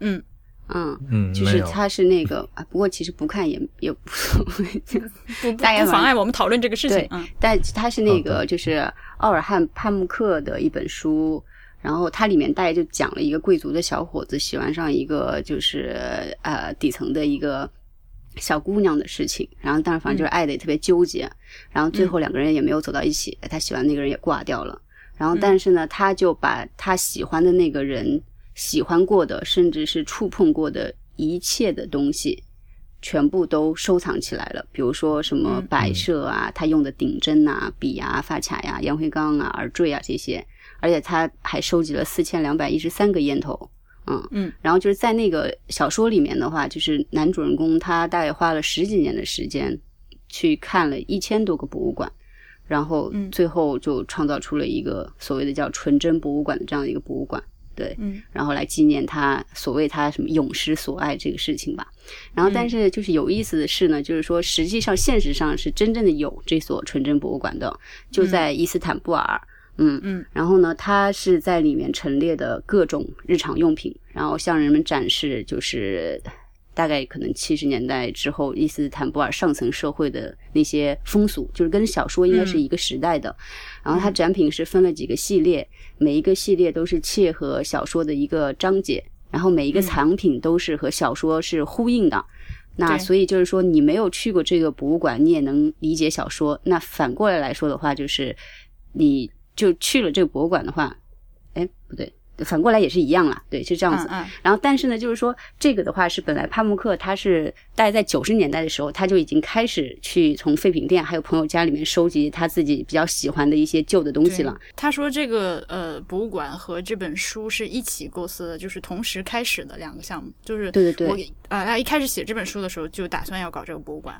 嗯。嗯嗯，就是他是那个啊，不过其实不看也也无所谓，不不妨碍我们讨论这个事情。嗯，但他是那个就是奥尔汉帕慕克的一本书，然后它里面大概就讲了一个贵族的小伙子喜欢上一个就是呃底层的一个小姑娘的事情，然后但是反正就是爱的也特别纠结，然后最后两个人也没有走到一起，他喜欢那个人也挂掉了，然后但是呢，他就把他喜欢的那个人。喜欢过的，甚至是触碰过的一切的东西，全部都收藏起来了。比如说什么摆设啊，他用的顶针啊、笔啊、发卡呀、烟灰缸啊、耳坠啊这些，而且他还收集了四千两百一十三个烟头。嗯嗯，然后就是在那个小说里面的话，就是男主人公他大概花了十几年的时间去看了一千多个博物馆，然后最后就创造出了一个所谓的叫纯真博物馆的这样的一个博物馆。对，嗯，然后来纪念他所谓他什么永失所爱这个事情吧。然后，但是就是有意思的是呢，就是说实际上现实上是真正的有这所纯真博物馆的，就在伊斯坦布尔。嗯嗯。然后呢，它是在里面陈列的各种日常用品，然后向人们展示就是。大概可能七十年代之后，伊斯坦布尔上层社会的那些风俗，就是跟小说应该是一个时代的。然后它展品是分了几个系列，每一个系列都是切合小说的一个章节，然后每一个藏品都是和小说是呼应的。那所以就是说，你没有去过这个博物馆，你也能理解小说。那反过来来说的话，就是你就去了这个博物馆的话，哎，不对。反过来也是一样了，对，是这样子。嗯然后，但是呢，就是说这个的话是本来帕慕克他是大概在九十年代的时候，他就已经开始去从废品店还有朋友家里面收集他自己比较喜欢的一些旧的东西了。他说这个呃博物馆和这本书是一起构思的，就是同时开始的两个项目。就是对对对，我啊，他一开始写这本书的时候就打算要搞这个博物馆。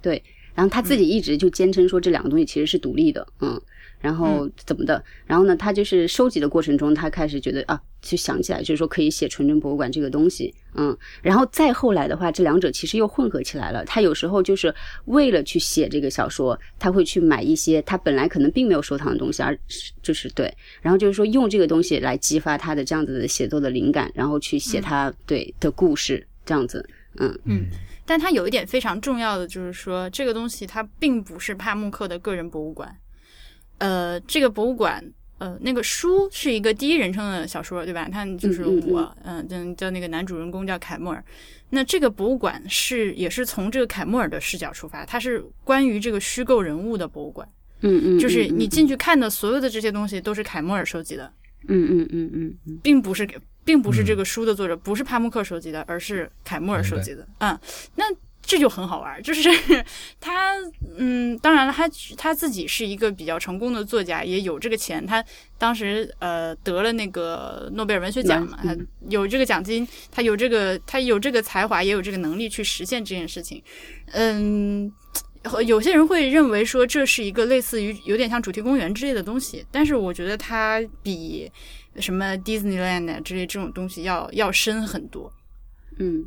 对，然后他自己一直就坚称说这两个东西其实是独立的，嗯。然后怎么的？然后呢？他就是收集的过程中，他开始觉得啊，就想起来，就是说可以写纯真博物馆这个东西，嗯。然后再后来的话，这两者其实又混合起来了。他有时候就是为了去写这个小说，他会去买一些他本来可能并没有收藏的东西，而就是对。然后就是说用这个东西来激发他的这样子的写作的灵感，然后去写他对的故事，这样子，嗯嗯。但他有一点非常重要的就是说，这个东西它并不是帕慕克的个人博物馆。呃，这个博物馆，呃，那个书是一个第一人称的小说，对吧？它就是我，嗯，叫叫那个男主人公叫凯莫尔。那这个博物馆是也是从这个凯莫尔的视角出发，它是关于这个虚构人物的博物馆。嗯嗯，就是你进去看的所有的这些东西都是凯莫尔收集的。嗯嗯嗯嗯，并不是并不是这个书的作者，不是帕慕克收集的，而是凯莫尔收集的。嗯，那。这就很好玩，就是他，嗯，当然了，他他自己是一个比较成功的作家，也有这个钱。他当时呃得了那个诺贝尔文学奖嘛，他有这个奖金，他有这个他有这个才华，也有这个能力去实现这件事情。嗯，有些人会认为说这是一个类似于有点像主题公园之类的东西，但是我觉得它比什么 Disneyland 之类这种东西要要深很多。嗯。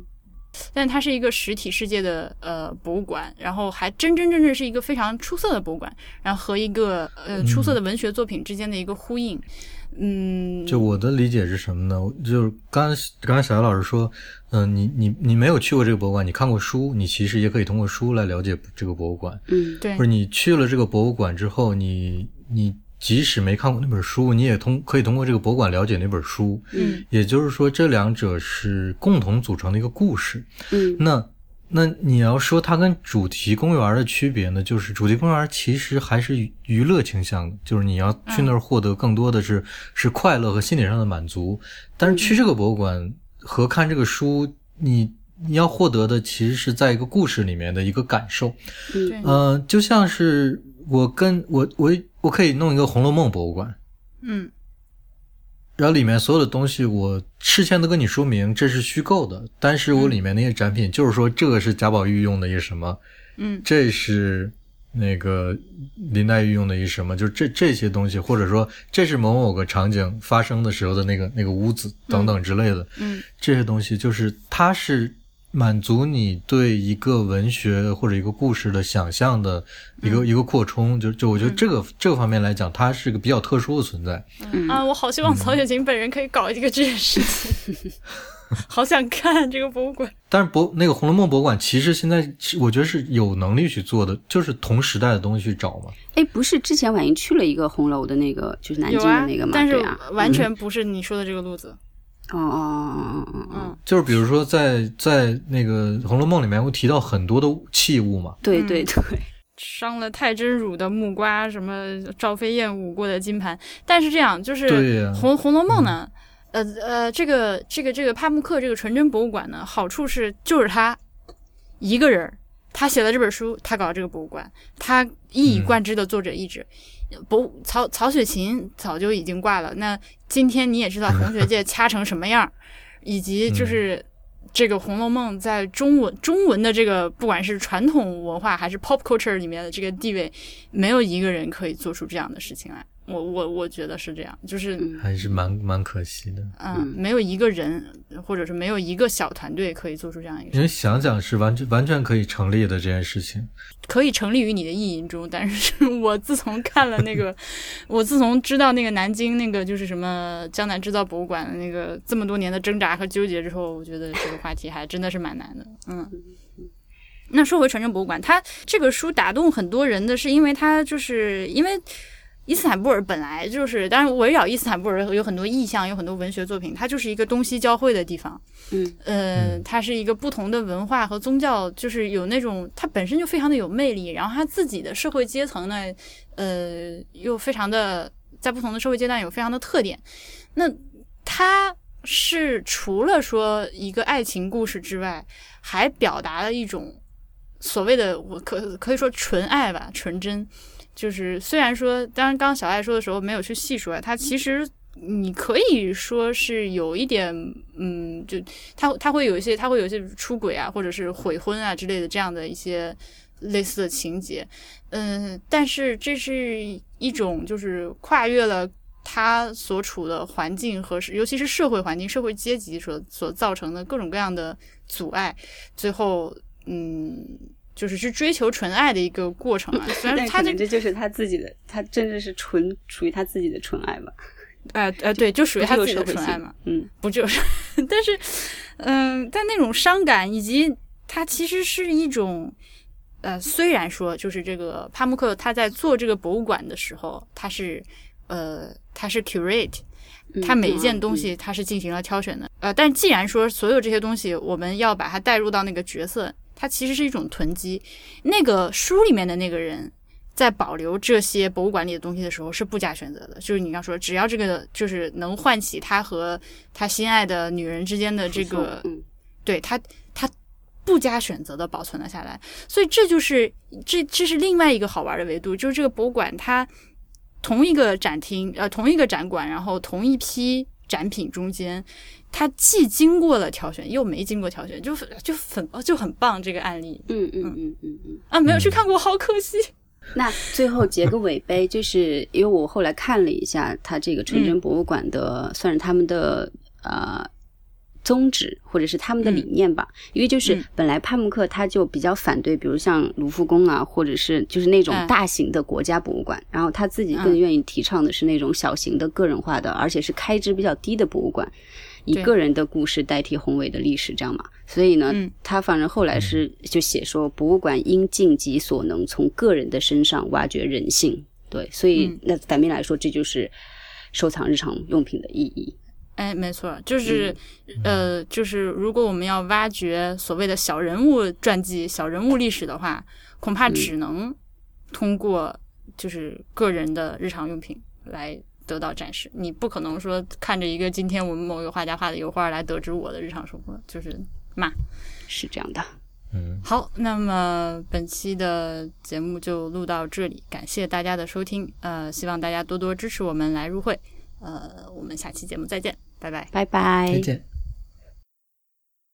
但它是一个实体世界的呃博物馆，然后还真真正正是一个非常出色的博物馆，然后和一个呃出色的文学作品之间的一个呼应。嗯，就我的理解是什么呢？就是刚刚才小姚老师说，嗯，你你你没有去过这个博物馆，你看过书，你其实也可以通过书来了解这个博物馆。嗯，对。或者你去了这个博物馆之后，你你即使没看过那本书，你也通可以通过这个博物馆了解那本书。嗯，也就是说，这两者是共同组成的一个故事。嗯，那。那你要说它跟主题公园的区别呢？就是主题公园其实还是娱乐倾向的，就是你要去那儿获得更多的是是快乐和心理上的满足。但是去这个博物馆和看这个书，你你要获得的其实是在一个故事里面的一个感受。嗯，就像是我跟我我我可以弄一个《红楼梦》博物馆。嗯。然后里面所有的东西，我事先都跟你说明这是虚构的，但是我里面那些展品就是说这个是贾宝玉用的一个什么，嗯，这是那个林黛玉用的一什么，就是这这些东西，或者说这是某某个场景发生的时候的那个那个屋子等等之类的，嗯，这些东西就是它是。满足你对一个文学或者一个故事的想象的一个一个扩充，就就我觉得这个这个方面来讲，它是一个比较特殊的存在。啊，我好希望曹雪芹本人可以搞一个这件事情，好想看这个博物馆。但是博那个《红楼梦》博物馆其实现在我觉得是有能力去做的，就是同时代的东西去找嘛。哎，不是之前婉莹去了一个红楼的那个，就是南京的那个吗？但是完全不是你说的这个路子。哦哦哦哦哦就是比如说，在在那个《红楼梦》里面会提到很多的器物嘛。对对对，伤了太真乳的木瓜，什么赵飞燕舞过的金盘。但是这样就是《红红楼梦》呢，呃呃，这个这个这个帕慕克这个纯真博物馆呢，好处是就是他一个人，他写了这本书，他搞这个博物馆，他一以贯之的作者意志。不，曹曹雪芹早就已经挂了。那今天你也知道红学 界掐成什么样，以及就是这个《红楼梦》在中文中文的这个不管是传统文化还是 pop culture 里面的这个地位，没有一个人可以做出这样的事情来。我我我觉得是这样，就是还是蛮蛮可惜的。嗯，没有一个人，或者是没有一个小团队可以做出这样一个。因为想想是完全完全可以成立的这件事情，可以成立于你的意淫中。但是 我自从看了那个，我自从知道那个南京那个就是什么江南制造博物馆的那个这么多年的挣扎和纠结之后，我觉得这个话题还真的是蛮难的。嗯，那说回传承博物馆，它这个书打动很多人的是因为它就是因为。伊斯坦布尔本来就是，当然围绕伊斯坦布尔有很多意象，有很多文学作品，它就是一个东西交汇的地方。嗯，呃，它是一个不同的文化和宗教，就是有那种它本身就非常的有魅力，然后它自己的社会阶层呢，呃，又非常的在不同的社会阶段有非常的特点。那它是除了说一个爱情故事之外，还表达了一种所谓的我可可以说纯爱吧，纯真。就是虽然说，当然刚小爱说的时候没有去细说，他其实你可以说是有一点，嗯，就他他会有一些，他会有一些出轨啊，或者是悔婚啊之类的这样的一些类似的情节，嗯，但是这是一种就是跨越了他所处的环境和尤其是社会环境、社会阶级所所造成的各种各样的阻碍，最后嗯。就是去追求纯爱的一个过程啊，虽然 他这这就是他自己的，他真的是纯属于他自己的纯爱吧？哎哎，对，就属于他自己的纯爱嘛。嗯，不就是？但是，嗯，但那种伤感以及他其实是一种，呃，虽然说就是这个帕慕克他在做这个博物馆的时候，他是呃他是 curate，他每一件东西他是进行了挑选的。呃，但既然说所有这些东西我们要把它带入到那个角色。它其实是一种囤积。那个书里面的那个人，在保留这些博物馆里的东西的时候是不加选择的。就是你刚说，只要这个就是能唤起他和他心爱的女人之间的这个，对他，他不加选择的保存了下来。所以这就是这这是另外一个好玩的维度，就是这个博物馆它同一个展厅呃同一个展馆，然后同一批展品中间。他既经过了挑选，又没经过挑选，就就很就很棒。这个案例，嗯嗯嗯嗯嗯啊，没有去看过，好可惜。那最后结个尾呗，就是因为我后来看了一下他这个纯真博物馆的，算是他们的呃宗旨或者是他们的理念吧。因为就是本来帕慕克他就比较反对，比如像卢浮宫啊，或者是就是那种大型的国家博物馆，然后他自己更愿意提倡的是那种小型的个人化的，而且是开支比较低的博物馆。以个人的故事代替宏伟的历史，这样嘛？所以呢，他反正后来是就写说，博物馆应尽己所能，从个人的身上挖掘人性。对，所以那反面来说，这就是收藏日常用品的意义。哎，没错，就是呃，就是如果我们要挖掘所谓的小人物传记、小人物历史的话，恐怕只能通过就是个人的日常用品来。得到展示，你不可能说看着一个今天我们某一个画家画的油画来得知我的日常生活，就是嘛，是这样的。嗯，好，那么本期的节目就录到这里，感谢大家的收听，呃，希望大家多多支持我们来入会，呃，我们下期节目再见，拜拜，拜拜，再见。